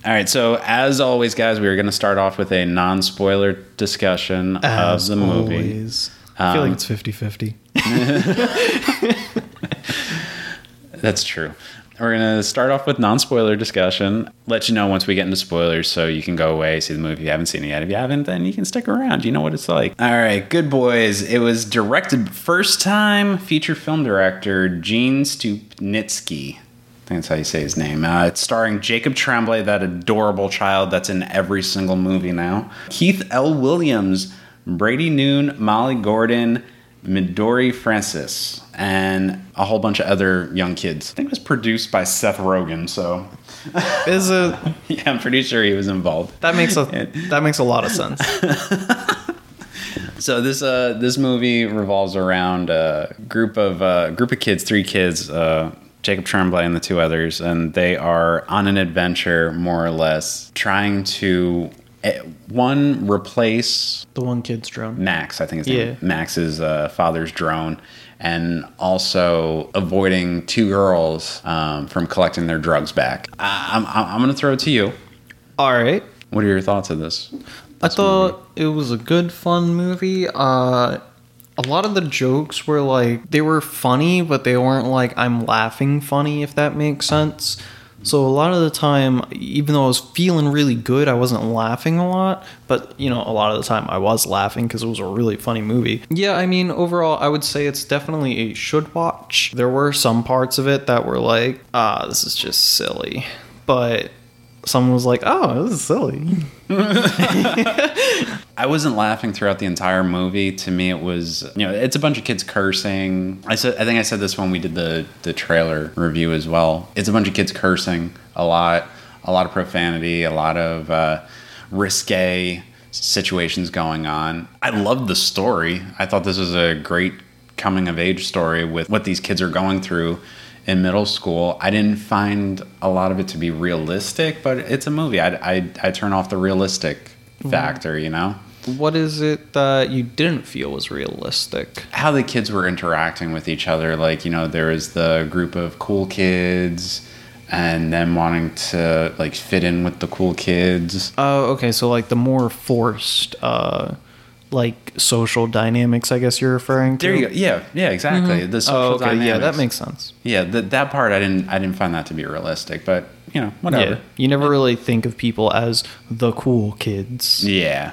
right, so as always, guys, we are going to start off with a non spoiler discussion As of the movie. always. I feel Um, like it's 50-50. That's true. We're going to start off with non spoiler discussion. Let you know once we get into spoilers so you can go away, see the movie if you haven't seen it yet. If you haven't, then you can stick around. You know what it's like. All right, Good Boys. It was directed first time feature film director Gene Stupnitsky. I think that's how you say his name. Uh, it's starring Jacob Tremblay, that adorable child that's in every single movie now. Keith L. Williams, Brady Noon, Molly Gordon, Midori Francis, and a whole bunch of other young kids. I think it was produced by Seth Rogen, so Is it? yeah, I'm pretty sure he was involved. That makes a that makes a lot of sense. So this uh this movie revolves around a group of uh, group of kids, three kids, uh, Jacob Tremblay and the two others, and they are on an adventure, more or less, trying to one replace The one kid's drone. Max, I think his Yeah. name. Max's uh, father's drone, and also avoiding two girls um, from collecting their drugs back. I, I'm I'm, I'm going to throw it to you. All right. What are your thoughts of this? I thought it was a good, fun movie. Uh, a lot of the jokes were like they were funny, but they weren't like I'm laughing funny, if that makes sense. So a lot of the time, even though I was feeling really good, I wasn't laughing a lot. But you know, a lot of the time I was laughing because it was a really funny movie. Yeah, I mean, overall, I would say it's definitely a should watch. There were some parts of it that were like, ah, this is just silly, but someone was like, oh, this is silly. I wasn't laughing throughout the entire movie. To me, it was you know it's a bunch of kids cursing. I said I think I said this when we did the the trailer review as well. It's a bunch of kids cursing a lot, a lot of profanity, a lot of uh, risque situations going on. I loved the story. I thought this was a great coming of age story with what these kids are going through in middle school. I didn't find a lot of it to be realistic, but it's a movie. I I, I turn off the realistic factor, you know What is it that you didn't feel was realistic? how the kids were interacting with each other. Like, you know, there was the group of cool kids and them wanting to like fit in with the cool kids. Oh, okay. So like the more forced, uh, like social dynamics, I guess you're referring to. There you go. Yeah, yeah, exactly. The social Oh, okay. Yeah, that makes sense. yeah. That that part I didn't I didn't find that to be realistic, but you know, whatever. Yeah, you never really think of people as the cool kids. Yeah.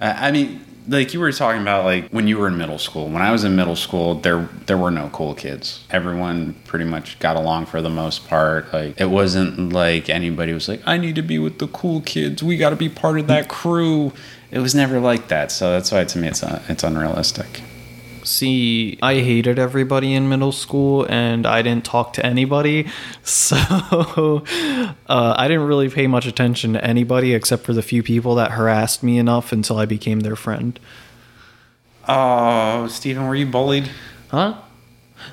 Uh, I mean, like you were talking about, like when you were in middle school. When I was in middle school, there there were no cool kids. Everyone pretty much got along for the most part. Like it wasn't like anybody was like, "I need to be with the cool kids. We got to be part of that crew." It was never like that. So that's why to me it's uh, it's unrealistic. See, I hated everybody in middle school and I didn't talk to anybody. So uh, I didn't really pay much attention to anybody except for the few people that harassed me enough until I became their friend. Oh, Stephen, were you bullied? Huh?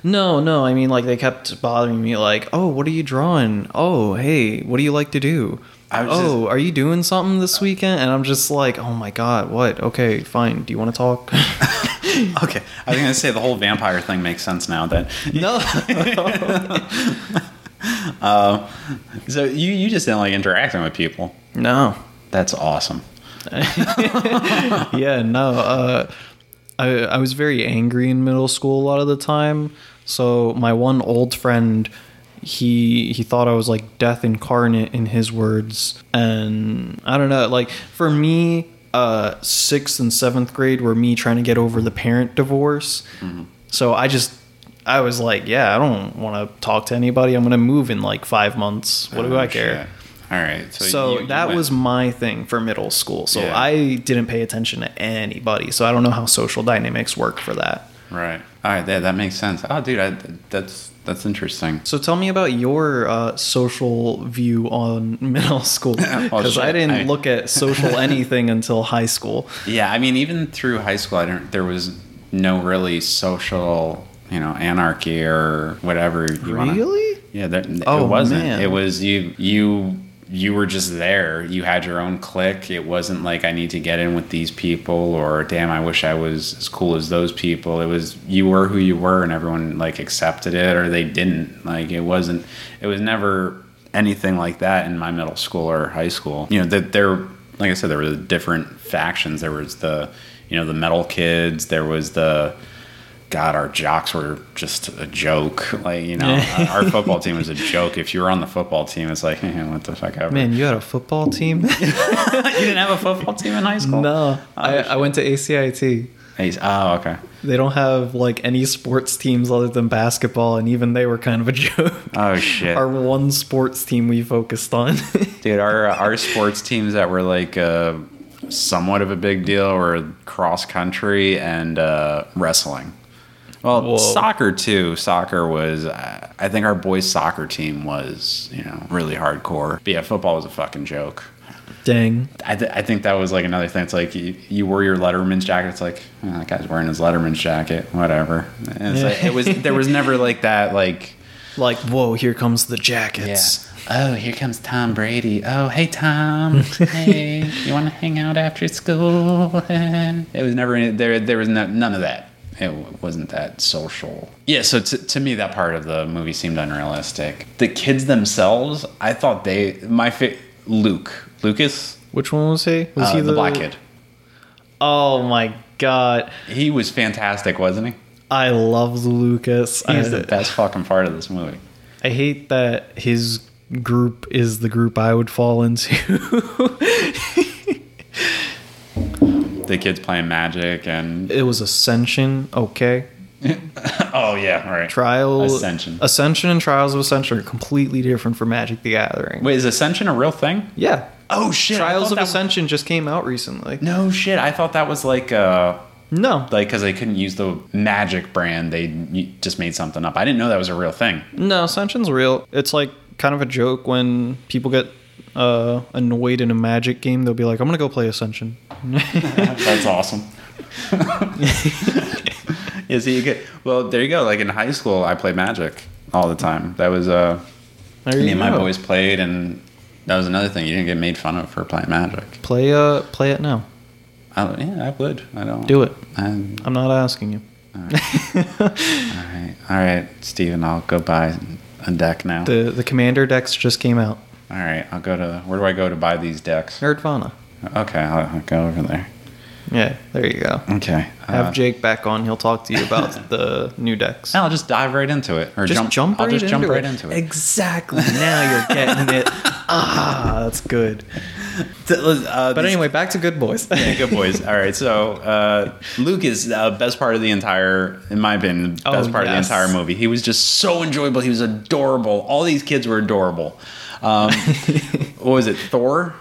No, no. I mean, like, they kept bothering me, like, oh, what are you drawing? Oh, hey, what do you like to do? Oh, are you doing something this weekend? And I'm just like, oh my God, what? Okay, fine. Do you want to talk? Okay, I was gonna say the whole vampire thing makes sense now. That no. so you you just didn't like interacting with people. no. That's awesome. yeah, no. Uh, I I was very angry in middle school a lot of the time. So my one old friend, he he thought I was like death incarnate in his words, and I don't know. Like for me, uh, sixth and seventh grade were me trying to get over the parent divorce. So I just. I was like, yeah, I don't want to talk to anybody. I'm going to move in like five months. What do Oh, I care? shit. All right. So, So, you- you that went- was my thing for middle school. So Yeah. I didn't pay attention to anybody. So I don't know how social dynamics work for that. right. All right. That, that makes sense. Oh, dude, I, that's that's interesting. So tell me about your uh, social view on middle school because I didn't I- look at social anything until high school. Yeah. I mean, even through high school, I didn't. There was no really social, you know, anarchy or whatever. You wanna- Really? Yeah. There, Oh, it wasn't. man. It was you. You. You were just there. You had your own clique. It wasn't like I need to get in with these people or damn, I wish I was as cool as those people. It was you were who you were, and everyone like accepted it or they didn't. Like it wasn't. It was never anything like that in my middle school or high school. You know, that there, like I said, there were different factions. There was the, you know, the metal kids. There was the, God, our jocks were just a joke. Like you know, our football team was a joke. If you were on the football team, it's like, hey, what the fuck ever. Man, you had a football team? you didn't have a football team in high school? no. I, I went to ACIT. Oh, okay. They don't have like any sports teams other than basketball, and even they were kind of a joke. Oh shit, Our one sports team we focused on. dude. Our our sports teams that were like uh, somewhat of a big deal were cross country and uh, wrestling. Well, Whoa. soccer too. Soccer was. Uh, I think our boys' soccer team was, you know, really hardcore. But yeah, football was a fucking joke. Dang. I, th- I think that was like another thing. It's like you, you wore your Letterman's jacket. It's like oh, that guy's wearing his Letterman's jacket, whatever. It's like, it was there was never like that like Like, whoa, here comes the jackets. Oh, here comes Tom Brady. Oh, hey Tom. hey, you want to hang out after school? it was never there. There was no, none of that. It wasn't that social. Yeah. So to, to me, that part of the movie seemed unrealistic. The kids themselves, I thought they my fa- Luke Lucas. Which one was he? Was uh, he the, black kid? Oh my god. He was fantastic, wasn't he? I love Lucas. He's I, the best fucking part of this movie. I hate that his group is the group I would fall into. The kids playing magic and it was Ascension, okay. oh yeah, right. Trial Ascension. Ascension and Trials of Ascension are completely different from Magic the Gathering. Wait, is Ascension a real thing? Yeah. Oh shit! Trials of Ascension just came out recently. No shit. I thought that was like uh No. like because they couldn't use the magic brand, they just made something up. I didn't know that was a real thing. No, Ascension's real. It's like kind of a joke when people get uh, annoyed in a Magic game. They'll be like, "I'm gonna go play Ascension." That's awesome. yeah, so you get well. There you go. Like in high school, I played Magic all the time. That was uh, There me you and my go. boys played, and that was another thing. You didn't get made fun of for playing Magic. Play uh, play it now. I, yeah, I would. I don't Do it. I, I'm not asking you. all right, all right, Steven, I'll go buy a deck now. The the Commander decks just came out. All right, I'll go to. Where do I go to buy these decks? Nerdvana. Okay, I'll, I'll go over there. Yeah, there you go. Okay. Have uh, Jake back on. He'll talk to you about the new decks. I'll just dive right into it, or Just jump. jump, I'll just jump right into it. Exactly. now you're getting it. Ah, that's good. Uh, But anyway, back to Good Boys. yeah, good boys. All right, so uh, Luke is the uh, best part of the entire, in my opinion, the Oh, best part yes. of the entire movie. He was just so enjoyable. He was adorable. All these kids were adorable. Um, what was it, Thor?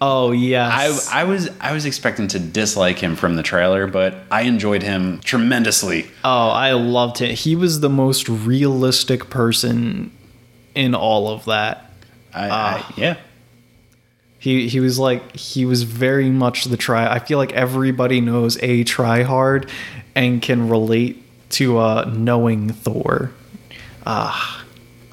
oh I, yes. I was I was expecting to dislike him from the trailer, but I enjoyed him tremendously. Oh, I loved it. He was the most realistic person in all of that. I, Ah. I, yeah, He he was like he was very much the try. I feel like everybody knows a try hard and can relate to uh knowing Thor. Ah,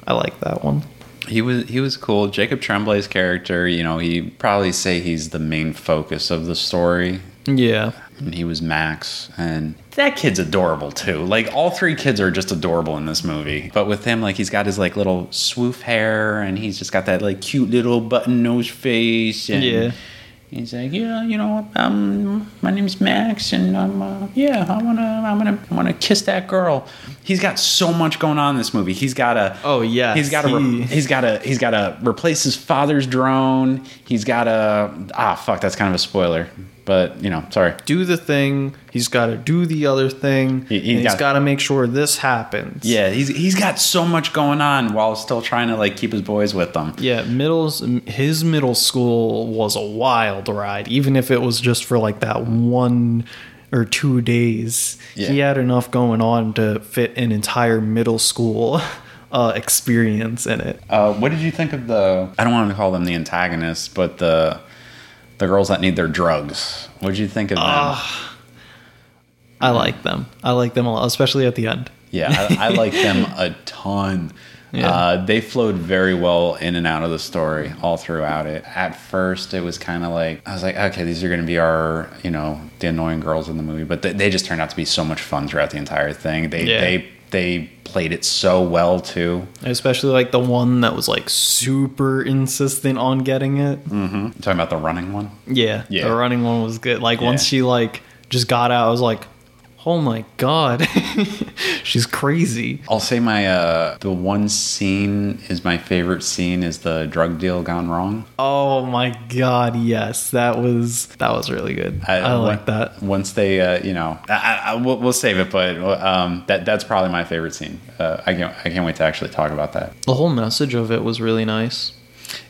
I like that one. He was he was cool. Jacob Tremblay's character, you know, he probably say he's the main focus of the story. Yeah. and he was Max, and that kid's adorable too. Like all three kids are just adorable in this movie. But with him, like he's got his like little swoof hair, and he's just got that like cute little button nose face. And Yeah. He's like, yeah, you know, um, my name's Max, and I'm, uh, yeah, I wanna, I wanna, I wanna kiss that girl. He's got so much going on in this movie. He's got to, Oh, yeah, he's got to, he- he's got to, he's got to replace his father's drone. He's got to, ah, fuck, that's kind of a spoiler, but you know, sorry. Do the thing. He's got to do the other thing. He, he's, he's got- to make sure this happens. Yeah, he's he's got so much going on while still trying to like keep his boys with them. Yeah, middle his middle school was a wild ride, even if it was just for like that one or two days. He had enough going on to fit an entire middle school uh, experience in it. Uh, what did you think of the? I don't want to call them the antagonists, but the the girls that need their drugs. What did you think of them? I like them. I like them a lot, especially at the end. Yeah, I, I like them a ton. Yeah. Uh, they flowed very well in and out of the story all throughout it. At first, it was kind of like I was like, okay, these are going to be our, you know, the annoying girls in the movie, but they, they just turned out to be so much fun throughout the entire thing. They Yeah. they they played it so well too. Especially like the one that was like super insistent on getting it. Mm-hmm. Talking about the running one. Yeah, Yeah. the running one was good. Like once she like just got out, I was like, oh my god, she's crazy. I'll say my uh the one scene is my favorite scene is the drug deal gone wrong. Oh my god, yes, that was that was really good. I, like when- that. Once they, uh, you know, I, I, I- we'll, we'll save it, but um, that that's probably my favorite scene. Uh, I can't I can't wait to actually talk about that. The whole message of it was really nice.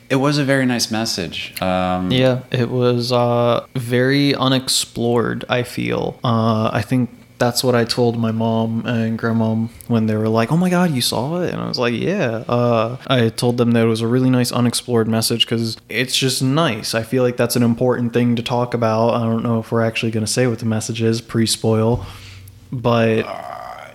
It was a very nice message. Um, Yeah, it was uh, very unexplored. I feel. Uh, I think that's what I told my mom and grandma when they were like, "Oh my god, you saw it?" And I was like, "Yeah." Uh, I told them that it was a really nice unexplored message because it's just nice. I feel like that's an important thing to talk about. I don't know if we're actually going to say what the message is pre-spoil, but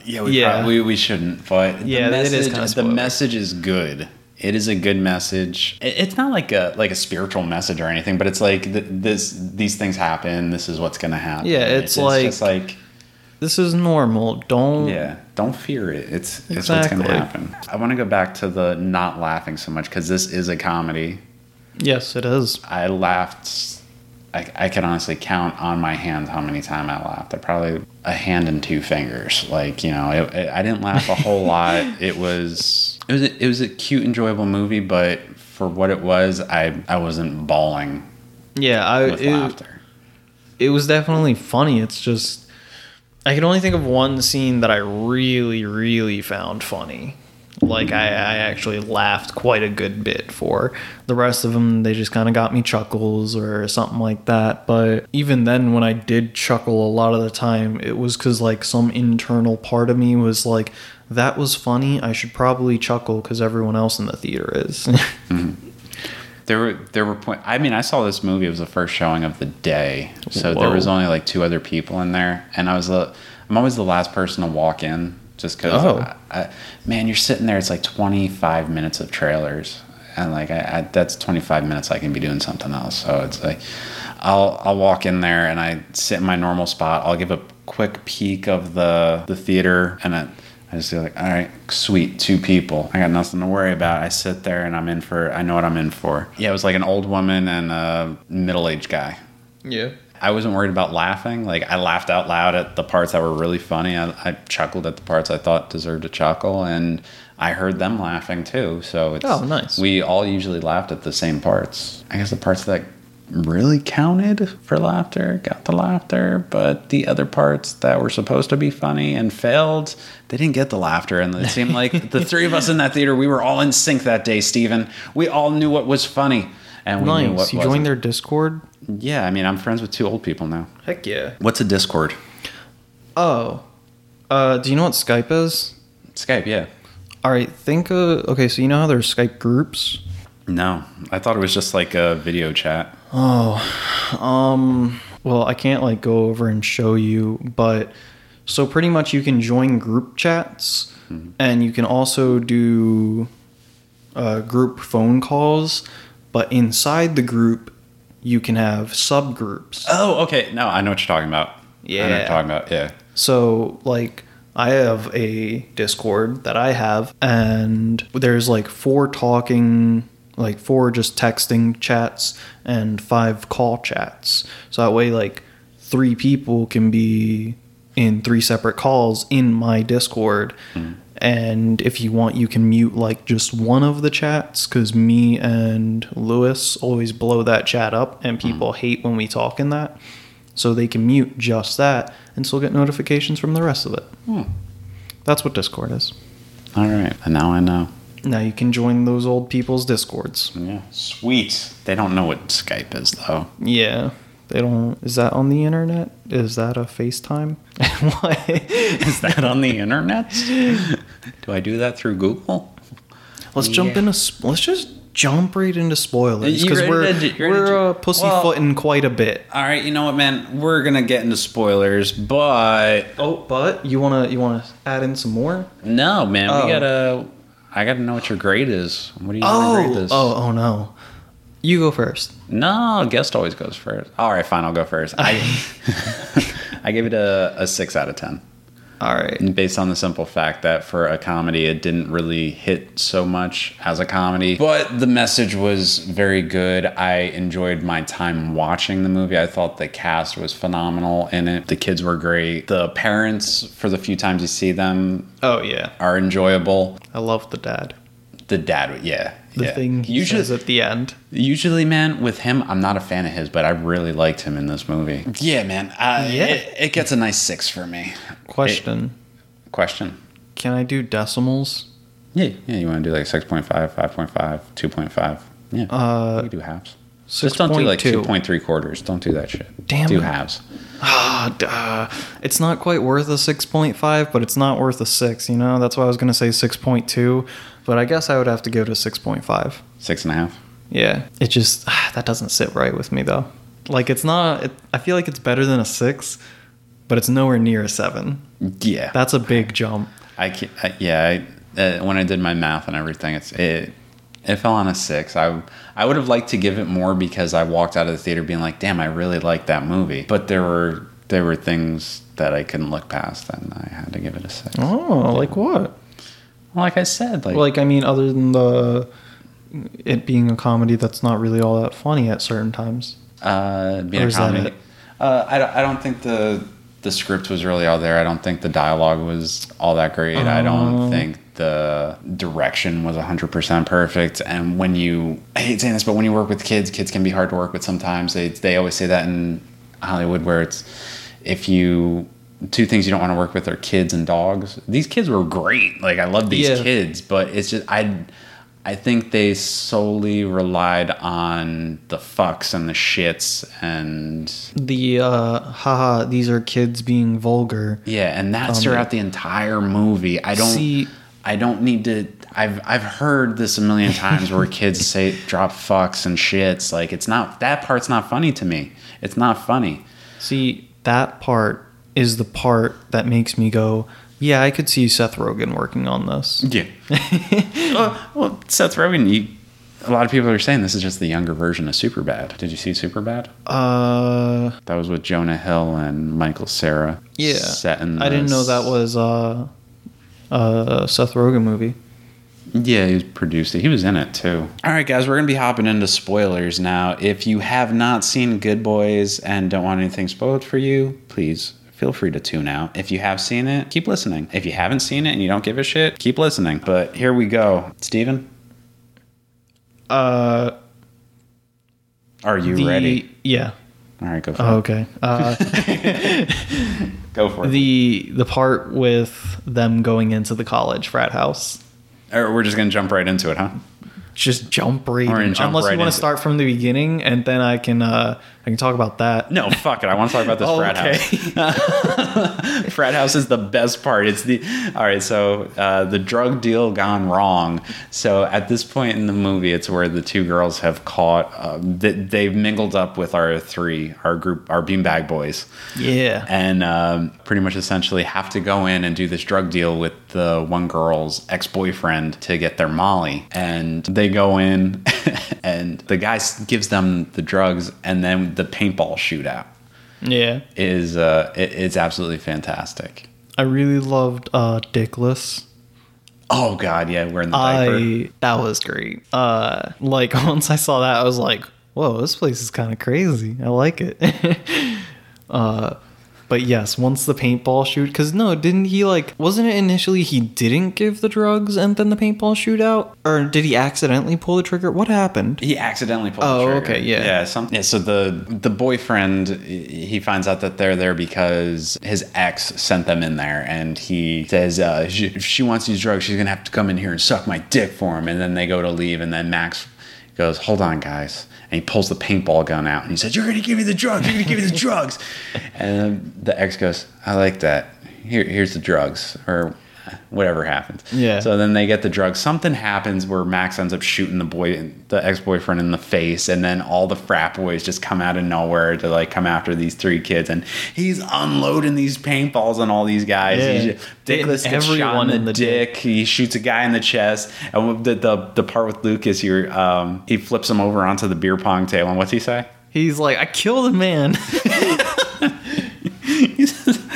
Yeah, we Yeah. probably we shouldn't, but the Yeah, it is message, kinda the message is good. It is a good message. It's not like a like a spiritual message or anything, but it's like th- this these things happen. This is what's gonna happen. Yeah, it's like- just like this is normal. Don't. yeah, don't fear it. It's it's what's gonna happen. I want to go back to the not laughing so much because this is a comedy. Yes, it is. I laughed. I, I can honestly count on my hands how many times I laughed. I probably a hand and two fingers. Like you know, it, it- I didn't laugh a whole lot. It was it was a, it was a cute, enjoyable movie, but for what it was, I I wasn't bawling Yeah, I. with It, laughter. it was definitely funny. It's just I can only think of one scene that I really, really found funny. Like I, I actually laughed quite a good bit for. The rest of them, they just kind of got me chuckles or something like that. But even then, when I did chuckle a lot of the time, it was because like some internal part of me was like, "That was funny. I should probably chuckle because everyone else in the theater is." Mm-hmm. There were there were point. I mean, I saw this movie. It was the first showing of the day, so there was only like two other people in there, and I was the. I'm always the last person to walk in, just because. Oh. I, I, man, you're sitting there. It's like 25 minutes of trailers, and like I, I that's 25 minutes I can be doing something else. So it's like, I'll I'll walk in there and I sit in my normal spot. I'll give a quick peek of the the theater, and I, I just feel like, all right, sweet, two people. I got nothing to worry about. I sit there and I'm in for. I know what I'm in for. Yeah, it was like an old woman and a middle aged guy. yeah. I wasn't worried about laughing. Like I laughed out loud at the parts that were really funny. I, I chuckled at the parts I thought deserved a chuckle, and I heard them laughing too. So it's Oh, nice. We all usually laughed at the same parts. I guess the parts that really counted for laughter got the laughter, but the other parts that were supposed to be funny and failed, they didn't get the laughter. And it seemed like the three of us in that theater, we were all in sync that day, Steven. We all knew what was funny. And we knew what You wasn't. joined their Discord? Yeah, I mean, I'm friends with two old people now. Heck yeah. What's a Discord? Oh. Uh, do you know what Skype is? Skype, yeah. All right, think of okay. So you know how there's Skype groups. No, I thought it was just like a video chat. Oh, um. Well, I can't like go over and show you, but so pretty much you can join group chats, and you can also do uh, group phone calls. But inside the group, you can have subgroups. Oh, okay. No, I know what you're talking about. I know what Yeah. you're talking about. Yeah. So, like, I have a Discord that I have, and there's like four talking, like four just texting chats, and five call chats. So that way, like, three people can be in three separate calls in my Discord. And if you want, you can mute like just one of the chats because me and Lewis always blow that chat up, and people hate when we talk in that. So they can mute just that and still get notifications from the rest of it. Hmm. That's what Discord is. All right. And now I know. Now you can join those old people's Discords. Yeah. Sweet. They don't know what Skype is, though. Yeah. They don't. Is that on the internet? Is that a FaceTime? what? Is that on the internet? do I do that through Google? Let's jump Yeah. into. Let's just jump right into spoilers because we're to- we're uh, pussyfooting quite a bit. All right. You know what, man? We're gonna get into spoilers, but Oh, but you wanna you wanna add in some more? no, man. Oh. We gotta. I gotta know what your grade is. What do you Oh, grade this? oh, oh no. You go first. No, guest always goes first. All right, fine. I'll go first. I I give it a, a six out of ten. All right. based on the simple fact that for a comedy it didn't really hit so much as a comedy. But the message was very good. I enjoyed my time watching the movie. I thought the cast was phenomenal in it. The kids were great. The parents for the few times you see them Oh yeah. are enjoyable. I love the dad. the dad yeah The yeah. thing he usually says at the end. Usually, man, with him, I'm not a fan of his, but I really liked him in this movie. Yeah, man. Uh, Yeah. It, it gets a nice six for me. Question: It- question. Can I do decimals? Yeah, yeah. You want to do like 6.5, 5.5, 2.5. Yeah. Uh, you can do halves. Just don't do like 2.3 quarters. Don't do that shit. Damn Do it. halves. Ah, duh. it's not quite worth a 6.5, but it's not worth a 6, you know? That's why I was going to say 6.2, but I guess I would have to give it a 6.5. Six and a half. Yeah. It just, that doesn't sit right with me, though. Like, it's not, it, I feel like it's better than a 6, but it's nowhere near a 7. Yeah. That's a big jump. I, can, I yeah. I, uh, when I did my math and everything, it's it. It fell on a six. I I would have liked to give it more because I walked out of the theater being like, "Damn, I really liked that movie." But there were there were things that I couldn't look past, and I had to give it a six. Oh, like what? Like I said, like, Like, I mean, other than the, it being a comedy that's not really all that funny at certain times. uh, being or a comedy. Uh, I don't, I don't think the the script was really all there. I don't think the dialogue was all that great. I Oh. don't think the direction was 100% perfect. And when you, I hate saying this, but when you work with kids, kids can be hard to work with sometimes. They, they always say that in Hollywood where it's, if you, two things you don't want to work with are kids and dogs. These kids were great. Like I love these Yeah. kids, but it's just, I, I think they solely relied on the fucks and the shits and The, uh, haha, these are kids being vulgar. Yeah, and that's Um, throughout the entire movie. I don't See- I don't need to I've I've heard this a million times where kids say drop fucks and shits. Like it's not that part's not funny to me. It's not funny. See, that part is the part that makes me go, yeah, I could see Seth Rogen working on this. Yeah. well, well, Seth Rogen, you, a lot of people are saying this is just the younger version of Superbad. Did you see Superbad? Uh, That was with Jonah Hill and Michael Cera. yeah. Set in I didn't know that was uh, a Seth Rogen movie. Yeah, he produced it. He was in it too. All right, guys, we're gonna be hopping into spoilers now. If you have not seen Good Boys and don't want anything spoiled for you, please feel free to tune out. If you have seen it, keep listening. If you haven't seen it and you don't give a shit, keep listening. But here we go, Steven, Uh, Are you the, ready? Yeah. All right, go for Oh, it. okay. Uh, Go for it. the the part with them going into the college frat house. or we're just gonna jump right into it, huh? Just jump right in. jump Unless right you want to start from the beginning, and then I can uh, I can talk about that. No, fuck it. I want to talk about this Oh, frat house. frat house is the best part. It's the all right. So uh, the drug deal gone wrong. So at this point in the movie, it's where the two girls have caught. Uh, they, they've mingled up with our three, our group, our beanbag boys, Yeah. and um, pretty much essentially have to go in and do this drug deal with the one girl's ex boyfriend to get their Molly. And they go in, and the guy gives them the drugs, and then the paintball shootout Yeah. is uh, it, it's absolutely fantastic. I really loved uh, Dickless. Oh God, yeah, wearing the diaper. I that was great. Uh, like once I saw that, I was like, "Whoa, this place is kind of crazy. I like it." uh, but yes, once the paintball shoot, because no, didn't he like? Wasn't it initially he didn't give the drugs and then the paintball shootout, or did he accidentally pull the trigger? What happened? He accidentally pulled Oh, the trigger. okay, yeah. yeah. Some, yeah. So the the boyfriend he finds out that they're there because his ex sent them in there, and he says uh, she, if she wants these drugs, she's gonna have to come in here and suck my dick for him. And then they go to leave, and then Max goes, "Hold on, guys." And he pulls the paintball gun out and he says, You're gonna give me the drugs, you're gonna give me the drugs. And the ex goes, I like that. Here, here's the drugs. Or whatever happens. Yeah. So then they get the drugs. Something happens where Max ends up shooting the boy, the ex boyfriend, in the face, and then all the frat boys just come out of nowhere to like come after these three kids, and he's unloading these paintballs on all these guys. Yeah. Dickless gets shot in in the, the dick. He shoots a guy in the chest, and the the, the part with Lucas, here, um, he flips him over onto the beer pong table, and what's he say? He's like, "I killed a man."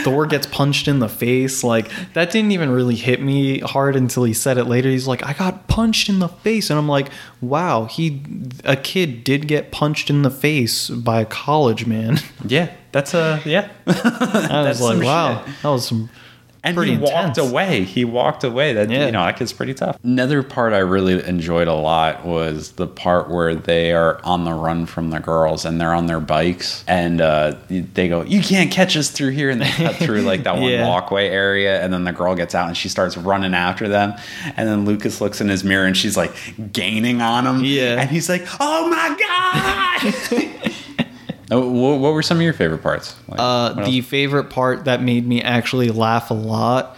Thor gets punched in the face. Like that didn't even really hit me hard until he said it later. He's like, "I got punched in the face," and I'm like, "Wow, he a kid did get punched in the face by a college man." Yeah, that's a yeah. I was like, "Wow, shit. that was some and pretty he walked away. He walked away. That Yeah. you know, that kid's pretty tough. Another part I really enjoyed a lot was the part where they are on the run from the girls and they're on their bikes and uh, they go, "You can't catch us through here," and they cut through like that one Yeah. walkway area, and then the girl gets out and she starts running after them, and then Lucas looks in his mirror and she's like gaining on him, Yeah. and he's like, "Oh my god!" Oh, what, what were some of your favorite parts? Like, Uh, the favorite part that made me actually laugh a lot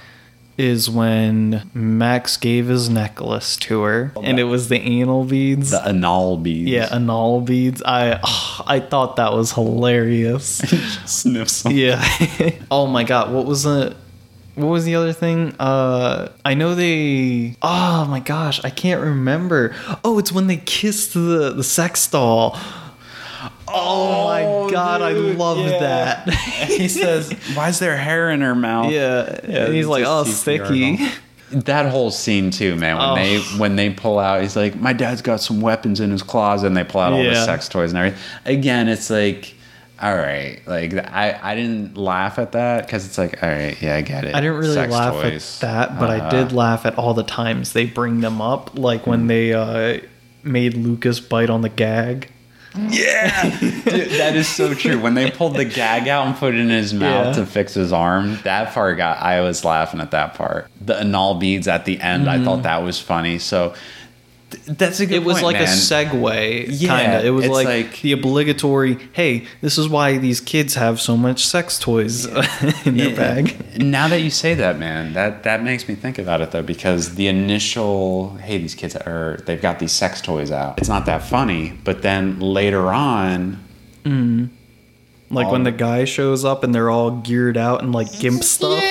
is when Max gave his necklace to her, and it was the anal beads. the anal beads. yeah, anal beads. I oh, I thought that was hilarious. sniffs. them. yeah. oh my god, what was the what was the other thing? Uh I know they Oh my gosh, I can't remember. Oh, it's when they kissed the the sex doll. Oh, my god, I love yeah. that. he says, "Why is there hair in her mouth?" yeah. and he's like, "Oh, CPR sticky." doll. That whole scene too, man. When Oh. they when they pull out, he's like, "My dad's got some weapons in his closet," and they pull out all the sex toys and everything. Again, it's like, all right, like I I didn't laugh at that because it's like, all right, yeah, I get it. I didn't really Sex laugh toys. at that, but I Uh, did laugh at all the times they bring them up, like when they uh, made Lucas bite on the gag. Yeah, Dude, that is so true. When they pulled the gag out and put it in his mouth Yeah. to fix his arm, that part got. I was laughing at that part. The anal beads at the end, I thought mm. that was funny. So that's a good. It was point, like a segue, Yeah, kind of. It was like, like- the obligatory. Hey, this is why these kids have so much sex toys in their Yeah. bag. Now that you say that, man, that that makes me think about it though, because the initial, hey, these kids are they've got these sex toys out. It's not that funny, but then later on, mm-hmm. Like when the guy shows up and they're all geared out and like gimp stuff.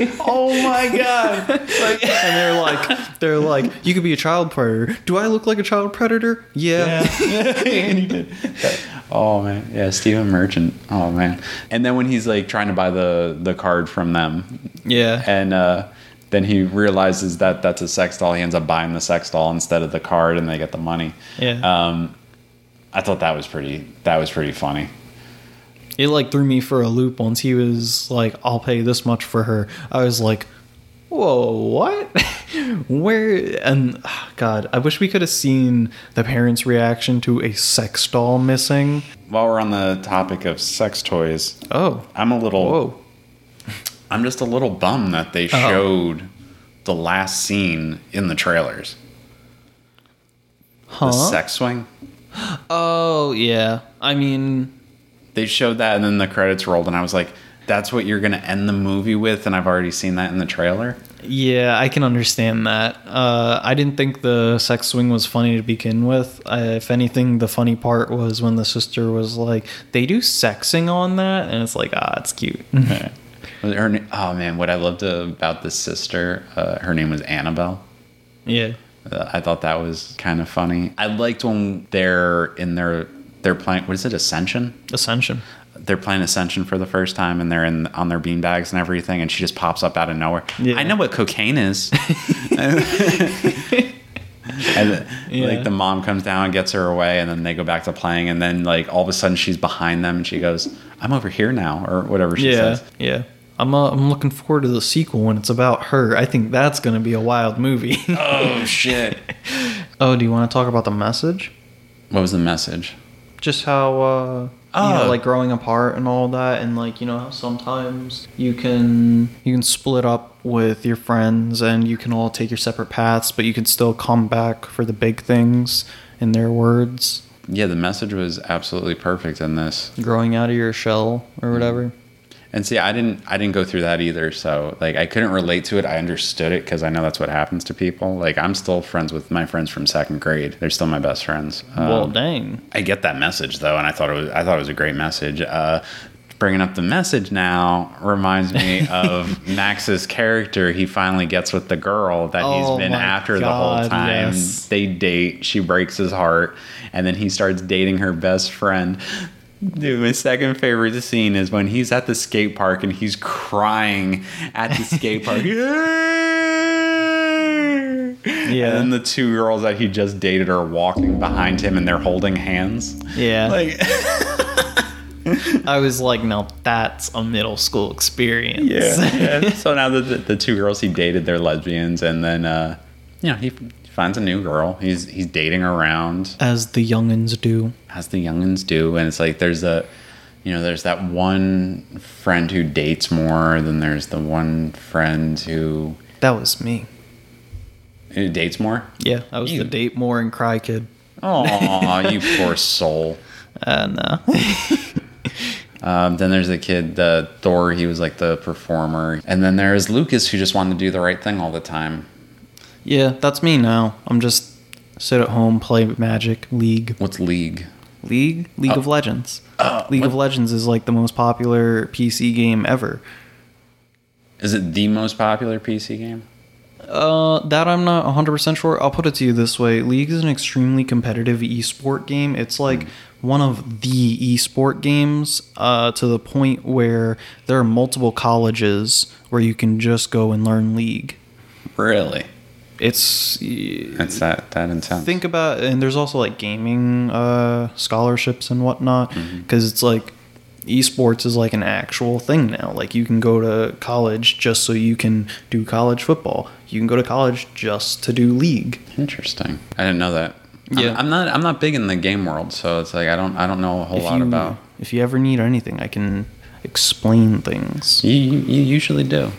Yeah, oh my god. Like, And they're like, they're like, you could be a child predator. Do I look like a child predator? Yeah. Did. Oh man, yeah, Stephen Merchant. Oh man, and then when he's like trying to buy the the card from them, Yeah. and uh, then he realizes that that's a sex doll. He ends up buying the sex doll instead of the card, and they get the money. Yeah. Um, I thought that was pretty. That was pretty funny. It like threw me for a loop once he was like, I'll pay this much for her. I was like, whoa, what? Where? And ah, God, I wish we could have seen the parents' reaction to a sex doll missing. While we're on the topic of sex toys, Oh, I'm a little. whoa. I'm just a little bummed that they Uh-oh. showed the last scene in the trailers. Huh? The sex swing. Oh, yeah. I mean, they showed that and then the credits rolled and i was like that's what you're gonna end the movie with and i've already seen that in the trailer yeah, I can understand that. Uh, I didn't think the sex swing was funny to begin with. Uh, if anything, the funny part was when the sister was like, they do sexing on that? And it's like, ah, it's cute. her, oh man what i loved about the sister uh, her name was annabelle yeah. uh, i thought that was kind of funny i liked when they're in their they're playing what is it ascension Ascension. they're playing ascension for the first time and they're in on their beanbags and everything and she just pops up out of nowhere Yeah. i know what cocaine is and Yeah. like the mom comes down and gets her away and then they go back to playing and then like all of a sudden she's behind them and she goes i'm over here now or whatever she yeah, says yeah. I'm uh, I'm looking forward to the sequel when it's about her. I think that's going to be a wild movie. oh shit oh, do you want to talk about the message? what was the message Just how uh you Oh. know like growing apart and all that and like you know how sometimes you can you can split up with your friends and you can all take your separate paths but you can still come back for the big things in their words. Yeah the message was absolutely perfect in this. Growing out of your shell or whatever and see i didn't i didn't go through that either so like i couldn't relate to it i understood it because i know that's what happens to people like i'm still friends with my friends from second grade they're still my best friends well Um, dang I get that message though, and I thought it was I thought it was a great message. Uh, bringing up the message now reminds me of Max's character. He finally gets with the girl that Oh he's been after the whole time. yes. They date. She breaks his heart, and then he starts dating her best friend. Dude, my second favorite scene is when he's at the skate park and he's crying at the skate park. Yeah. And then the two girls that he just dated are walking behind him and they're holding hands. yeah Like, I was like, no, that's a middle school experience. yeah. So now the, the the two girls he dated, they're lesbians, and then uh, you know he finds a new girl. He's he's dating around As the youngins do. as the youngins do, and it's like there's a you know there's that one friend who dates more than there's the one friend who, That was me. who dates more. Yeah, I was You- the date more and cry kid. Oh, you poor soul. Uh, Um, then there's the kid, the Thor. He was like the performer, and then there's Lucas, who just wanted to do the right thing all the time. Yeah, that's me now. I'm just sit at home, play Magic, League. What's League? League? League of Legends. League of Legends is like the most popular PC game ever. Is it the most popular PC game? Uh, that I'm not 100% sure. I'll put it to you this way League is an extremely competitive esport game. It's like one of the esport games uh, to the point where there are multiple colleges where you can just go and learn League. Really? It's. It's that that intense. Think about, and there's also like gaming uh, scholarships and whatnot, because it's like esports is like an actual thing now. Like you can go to college just so you can do college football. You can go to college just to do league. Interesting. I didn't know that. Yeah. I'm, I'm not. I'm not big in the game world, so it's like I don't. I don't know a whole If lot you about. if you ever need anything, I can explain things. You, you, you usually do.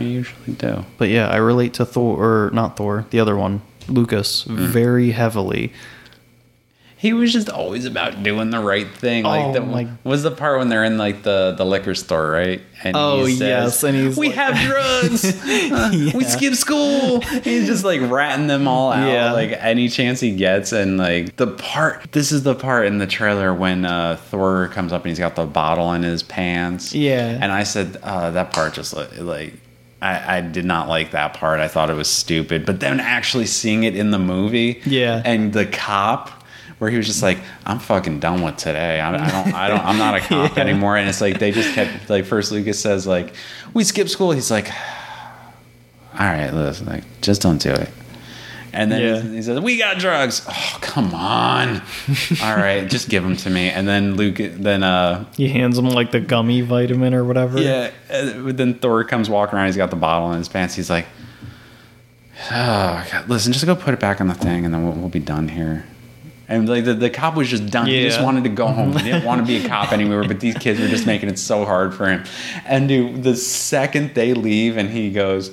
You usually do. But yeah, I relate to Thor or not Thor, the other one, Lucas, Mm. very heavily. He was just always about doing the right thing. Like Oh, the, my- was the part when they're in like the, the liquor store, right? And Oh, yes, and he's we like- have drugs. Uh, We skip school. He's just like ratting them all out, Yeah. like any chance he gets. And like the part, this is the part in the trailer when uh, Thor comes up and he's got the bottle in his pants. Yeah. and I said uh, that part just like. like I, I did not like that part. I thought it was stupid. But then actually seeing it in the movie, Yeah. and the cop where he was just like i'm fucking done with today i, I don't i don't i'm not a cop Yeah. anymore and it's like they just kept like first lucas says like we skip school he's like all right listen like just don't do it and then Yeah. he, says we got drugs oh come on all right just give them to me and then luke then uh He hands him like the gummy vitamin or whatever. yeah uh, then thor comes walking around he's got the bottle in his pants he's like oh God, listen just go put it back on the thing and then we'll, we'll be done here and like the, the cop was just done. He just wanted to go home. He didn't want to be a cop anymore. But these kids were just making it so hard for him. And dude, the second they leave, and he goes,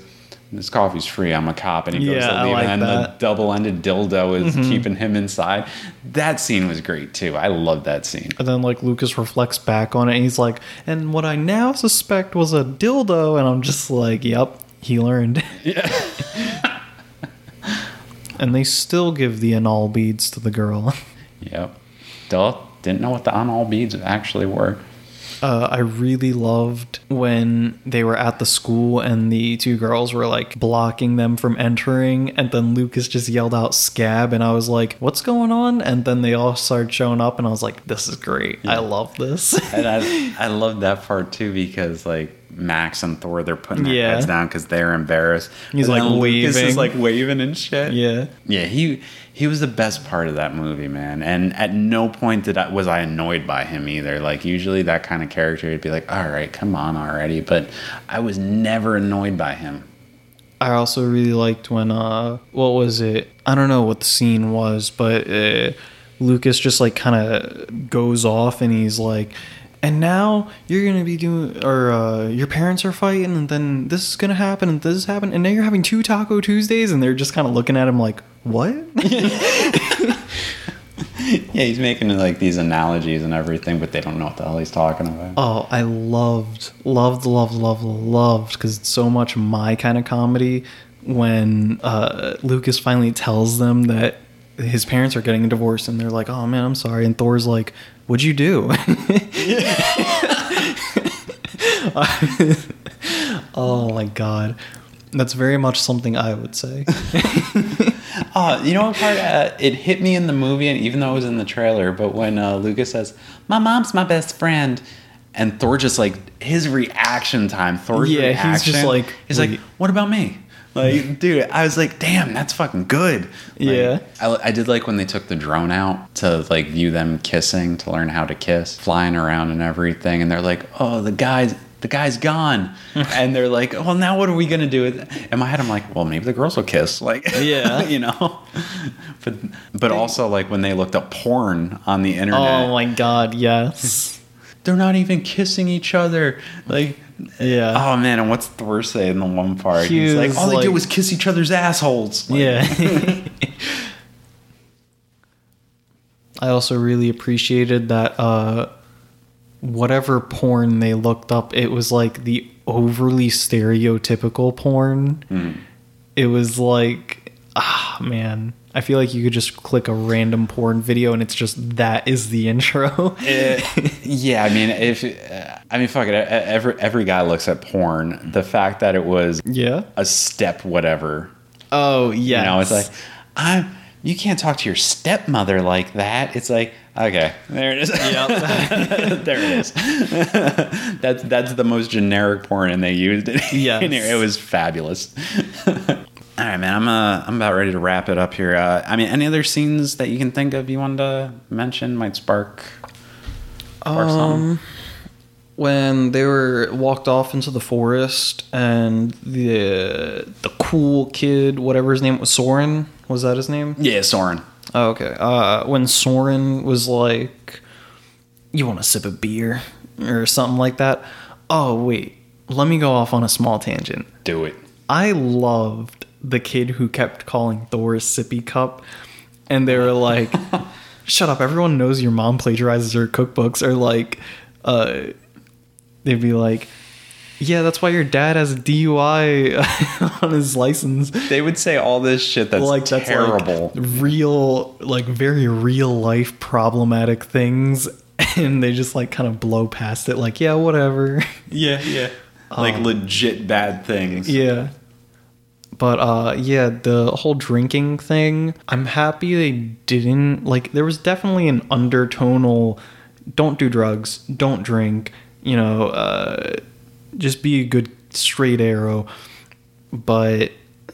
"This coffee's free. I'm a cop." And he goes Yeah, to leave, like and that. the double-ended dildo is mm-hmm. keeping him inside. That scene was great too. I love that scene. And then like Lucas reflects back on it and he's like, and what I now suspect was a dildo, and I'm just like, Yep, he learned. Yeah. and they still give the anal beads to the girl. Yep. Duh. Didn't know what the anal beads actually were. Uh, I really loved when they were at the school and the two girls were like blocking them from entering, and then Lucas just yelled out "scab," and I was like, "What's going on?" And then they all started showing up, and I was like, "This is great! I love this." and I, I love that part too because like Max and Thor, they're putting their Yeah. heads down because they're embarrassed. He's, And like, then Lucas waving. is like waving and shit. yeah, yeah. He he was the best part of that movie, man. And at no point did I was I annoyed by him either. Like usually that kind of character, would be like, all right, come on already. But I was never annoyed by him. I also really liked when uh, what was it? I don't know what the scene was, but uh, Lucas just like kind of goes off and he's like. And now you're gonna be doing, or uh, your parents are fighting, and then this is gonna happen, and this is happening, and now you're having two Taco Tuesdays, and they're just kind of looking at him like, "What?" Yeah, he's making like these analogies and everything, but they don't know what the hell he's talking about. oh, I loved, loved, loved, loved, loved, because it's so much my kind of comedy. When uh, Lucas finally tells them that his parents are getting a divorce, and they're like, "Oh man, I'm sorry," and Thor's like, "What'd you do?" oh my god, that's very much something I would say. Uh, you know what part? Uh, it hit me in the movie, and even though it was in the trailer, but when uh, Lucas says, "My mom's my best friend," and Thor just like his reaction time, Thor's Yeah, he's reaction, just like, he's like, "What about me? Like, dude, I was like, damn, that's fucking good. Like, Yeah. I, I did like when they took the drone out to like view them kissing to learn how to kiss, flying around and everything, and they're like, oh, the guy's the guy's gone, and they're like, well, now what are we gonna do with it? In my head, I'm like, well, maybe the girls will kiss, like, Yeah. you know. But but also like when they looked up porn on the internet, Oh my god, yes. They're not even kissing each other, like. Yeah. Oh man, and what's Thor say in the one part? He He's like, was all they do is kiss each other's assholes. Like, Yeah. I also really appreciated that uh whatever porn they looked up, it was like the overly stereotypical porn. It was like ah man. I feel like you could just click a random porn video and it's just that is the intro. Eh, yeah, I mean, if uh, I mean, fuck it. Every every guy looks at porn. The fact that it was yeah. a step, whatever, Oh yeah. you know, it's like, I'm. You can't talk to your stepmother like that. It's like, okay, there it is. Yep. there it is. that's that's the most generic porn, and they used it. Here. it was fabulous. All right, man. I'm uh, I'm about ready to wrap it up here. Uh, I mean, any other scenes that you can think of you wanted to mention might spark. spark something? Um, when they were walked off into the forest and the the cool kid, whatever his name was, Soren, was that his name? Yeah, Soren. Oh, okay. Uh, when Soren was like, "You want a sip of beer?" or something like that. Oh wait, let me go off on a small tangent. Do it. I loved the kid who kept calling Thor sippy cup, and they were like, "Shut up! Everyone knows your mom plagiarizes her cookbooks." Or like, uh, they'd be like, "Yeah, that's why your dad has a DUI on his license." They would say all this shit that's like that's terrible. like real, like very real life problematic things, and they just like kind of blow past it. Like, yeah, whatever. yeah, yeah. Like legit bad things. Yeah. But uh yeah, the whole drinking thing, I'm happy they didn't like there was definitely an undertonal don't do drugs, don't drink, you know, uh just be a good straight arrow. But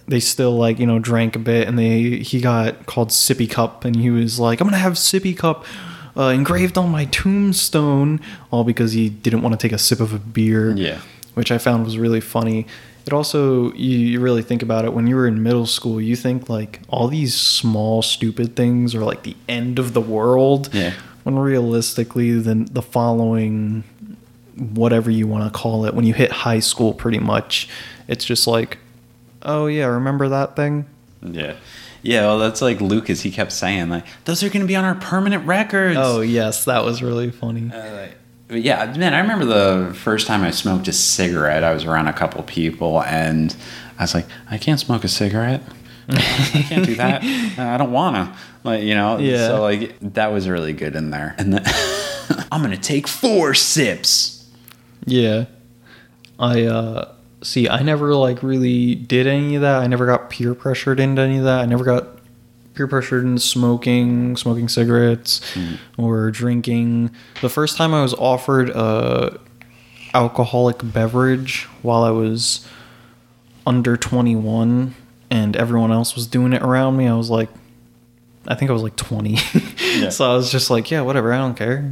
they still like, you know, drank a bit and they he got called Sippy Cup and he was like, I'm gonna have Sippy Cup uh, engraved on my tombstone, all because he didn't want to take a sip of a beer Yeah. which I found was really funny. It also, you, you really think about it when you were in middle school, you think like all these small, stupid things are like the end of the world. Yeah. When realistically, then the following, whatever you want to call it, when you hit high school, pretty much, it's just like, oh yeah, remember that thing? Yeah. Yeah, well, that's like Lucas. He kept saying, like, those are going to be on our permanent records. Oh yes, that was really funny. Uh, like- yeah, man, I remember the first time I smoked a cigarette. I was around a couple people, and I was like, I can't smoke a cigarette. I can't do that. I don't want to. Like, you know, Yeah. so like that was really good in there. And then I'm going to take four sips. Yeah. I uh see I never like really did any of that. I never got peer pressured into any of that. I never got peer pressured into smoking, smoking cigarettes hmm. or drinking. The first time I was offered a alcoholic beverage while I was under 21 and everyone else was doing it around me, I was like I think I was like 20. so I was just like, yeah, whatever, I don't care.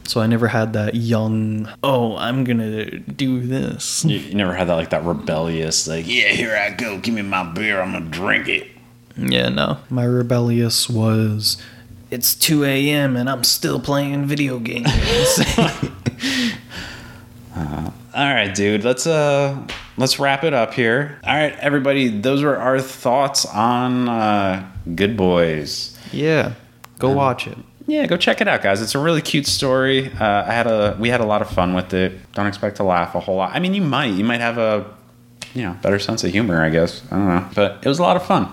so I never had that young, oh, I'm going to do this. You, you never had that, like, that rebellious, like, yeah, here I go. Give me my beer. I'm going to drink it. Yeah, no. My rebellious was it's 2 a.m. and I'm still playing video games. All right, dude. Let's uh let's wrap it up here. All right, everybody. Those were our thoughts on uh, Good Boys. yeah, go watch it. Yeah, go check it out, guys. It's a really cute story. Uh, I had a we had a lot of fun with it. Don't expect to laugh a whole lot. I mean, you might. You might have a you know better sense of humor, I guess. I don't know, but it was a lot of fun.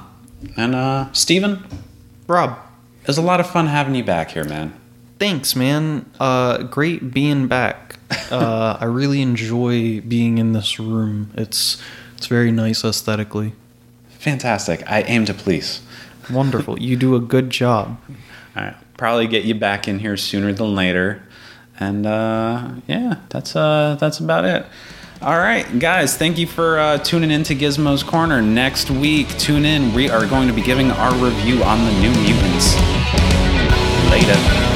And uh, Steven, Rob, it was a lot of fun having you back here, man. thanks, man. Uh, great being back. Uh, I really enjoy being in this room. It's it's very nice aesthetically. Fantastic. I aim to please. Wonderful. you do a good job. All right. Probably get you back in here sooner than later. And uh, yeah, that's uh, that's about it. All right, guys, thank you for uh, tuning in to Gizmo's Corner. Next week, tune in. We are going to be giving our review on the New Mutants. Later.